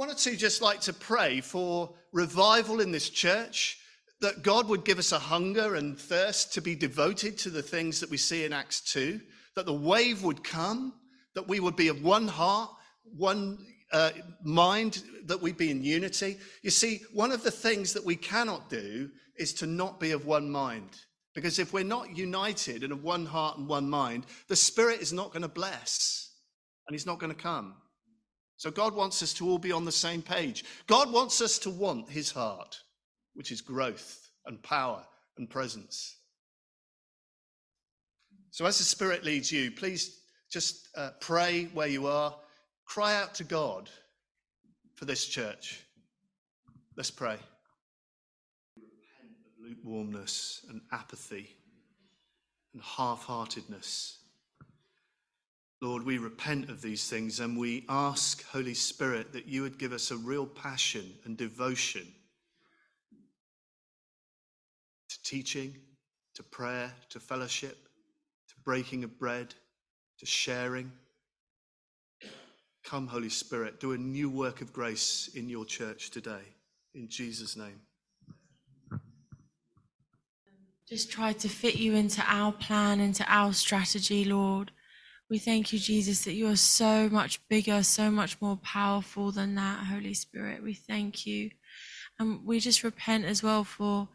Speaker 1: One or two just like to pray for revival in this church, that God would give us a hunger and thirst to be devoted to the things that we see in Acts 2, that the wave would come, that we would be of one heart, one uh, mind, that we'd be in unity. You see, one of the things that we cannot do is to not be of one mind. Because if we're not united and of one heart and one mind, the Spirit is not going to bless and He's not going to come. So God wants us to all be on the same page. God wants us to want His heart, which is growth and power and presence. So as the Spirit leads you, please just uh, pray where you are. Cry out to God for this church. Let's pray Repent of lukewarmness and apathy and half heartedness. Lord, we repent of these things and we ask, Holy Spirit, that you would give us a real passion and devotion to teaching, to prayer, to fellowship, to breaking of bread, to sharing. Come, Holy Spirit, do a new work of grace in your church today. In Jesus' name.
Speaker 11: just try to fit you into our plan, into our strategy, Lord. We thank you, Jesus, that you are so much bigger, so much more powerful than that, Holy Spirit. We thank you. And we just repent as well for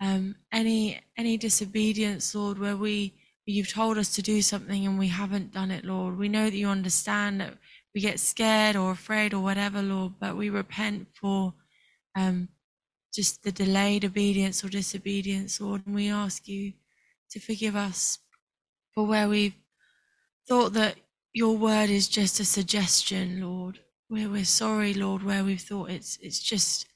Speaker 11: um, any any disobedience, Lord, where we you've told us to do something and we haven't done it, Lord. We know that you understand that we get scared or afraid or whatever, Lord, but we repent for um, just the delayed obedience or disobedience, Lord. And we ask you to forgive us for where we've thought that your word is just a suggestion, Lord. We're, we're sorry, Lord, where we've thought it's it's just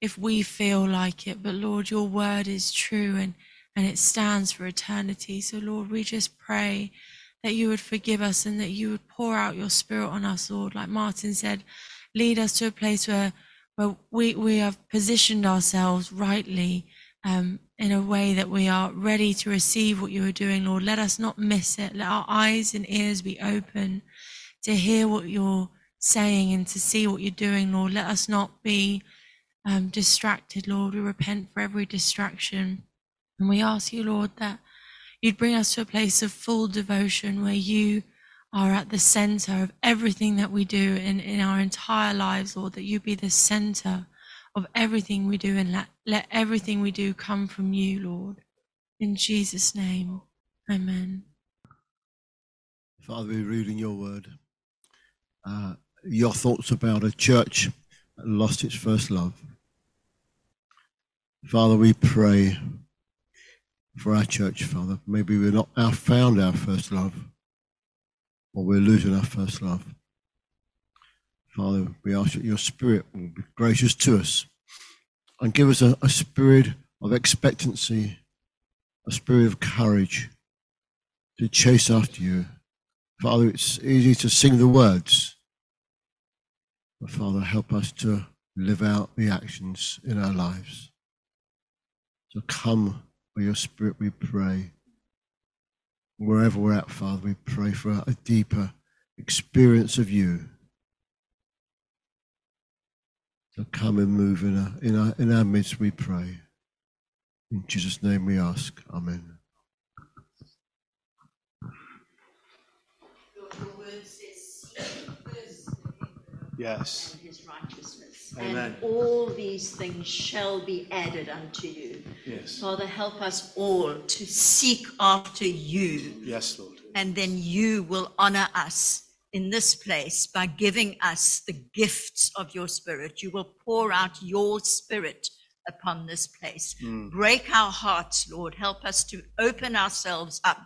Speaker 11: if we feel like it. But Lord, your word is true and, and it stands for eternity. So Lord, we just pray that you would forgive us and that you would pour out your spirit on us, Lord. Like Martin said, lead us to a place where where we, we have positioned ourselves rightly um, in a way that we are ready to receive what you are doing, Lord. Let us not miss it. Let our eyes and ears be open to hear what you're saying and to see what you're doing, Lord. Let us not be um, distracted, Lord. We repent for every distraction. And we ask you, Lord, that you'd bring us to a place of full devotion where you are at the center of everything that we do in, in our entire lives, Lord, that you be the center of everything we do and let, let everything we do come from you, Lord. In Jesus' name, amen.
Speaker 12: Father, we're reading your word. Uh, your thoughts about a church that lost its first love. Father, we pray for our church, Father. Maybe we're not our, found our first love or we're losing our first love. Father, we ask that your spirit will be gracious to us and give us a, a spirit of expectancy, a spirit of courage to chase after you. Father, it's easy to sing the words, but Father, help us to live out the actions in our lives. So come by your spirit, we pray. Wherever we're at, Father, we pray for a deeper experience of you. So come and move in our, in our, in our midst, we pray. In Jesus' name we ask. Amen.
Speaker 1: Yes.
Speaker 5: and his righteousness.
Speaker 1: Amen.
Speaker 5: And all these things shall be added unto you.
Speaker 1: Yes.
Speaker 5: Father, help us all to seek after you,
Speaker 1: Yes, Lord.
Speaker 5: and then you will honor us in this place by giving us the gifts of your spirit. You will pour out your spirit upon this place.
Speaker 1: Mm.
Speaker 5: Break our hearts, Lord. Help us to open ourselves up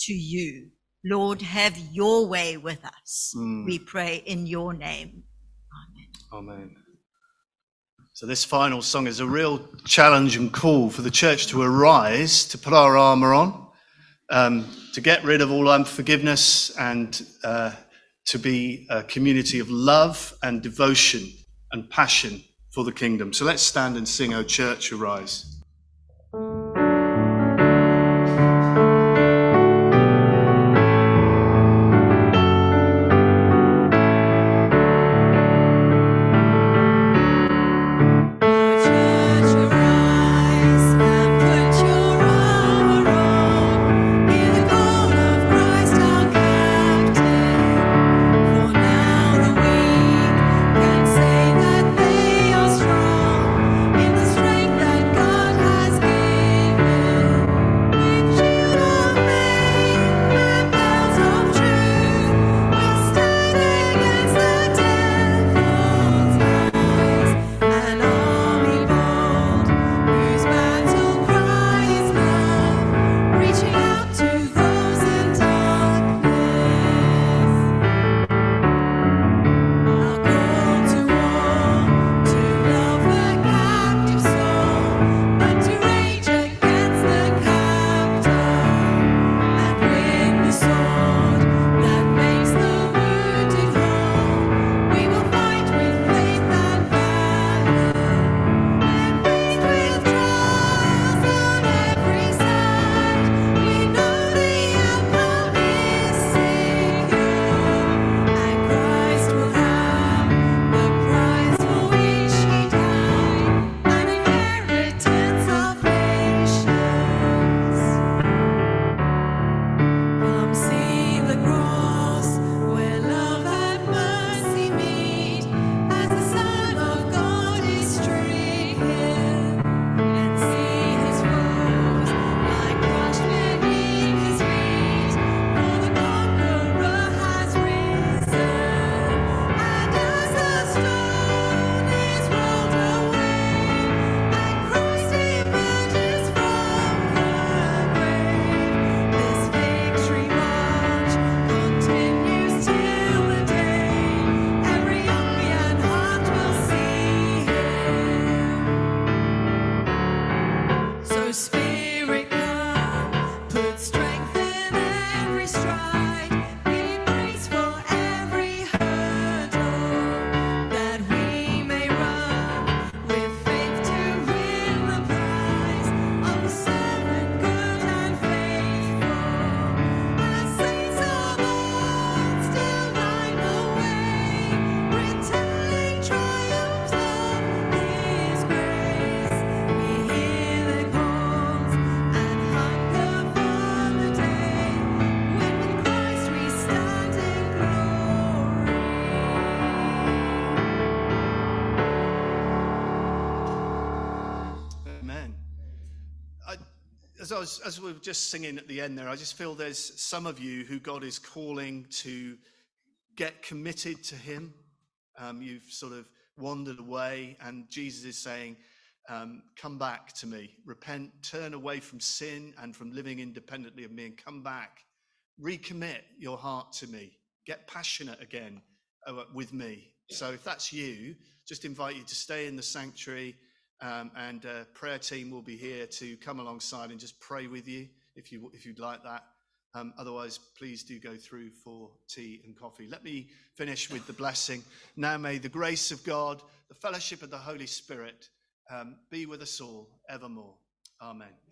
Speaker 5: to you. Lord, have your way with us.
Speaker 1: Mm.
Speaker 5: We pray in your name.
Speaker 1: Amen. Amen. So, this final song is a real challenge and call for the church to arise, to put our armour on, um, to get rid of all unforgiveness, and uh,
Speaker 3: to be a community of love and devotion and passion for the kingdom. So let's stand and sing, O Church, arise. Was, as we were just singing at the end there, I just feel there's some of you who God is calling to get committed to Him. Um, you've sort of wandered away, and Jesus is saying, um, Come back to me, repent, turn away from sin and from living independently of me, and come back. Recommit your heart to me. Get passionate again uh, with me. So if that's you, just invite you to stay in the sanctuary. Um, and uh, prayer team will be here to come alongside and just pray with you if you if you'd like that. Um, otherwise, please do go through for tea and coffee. Let me finish with the blessing. Now, may the grace of God, the fellowship of the Holy Spirit, um, be with us all evermore. Amen.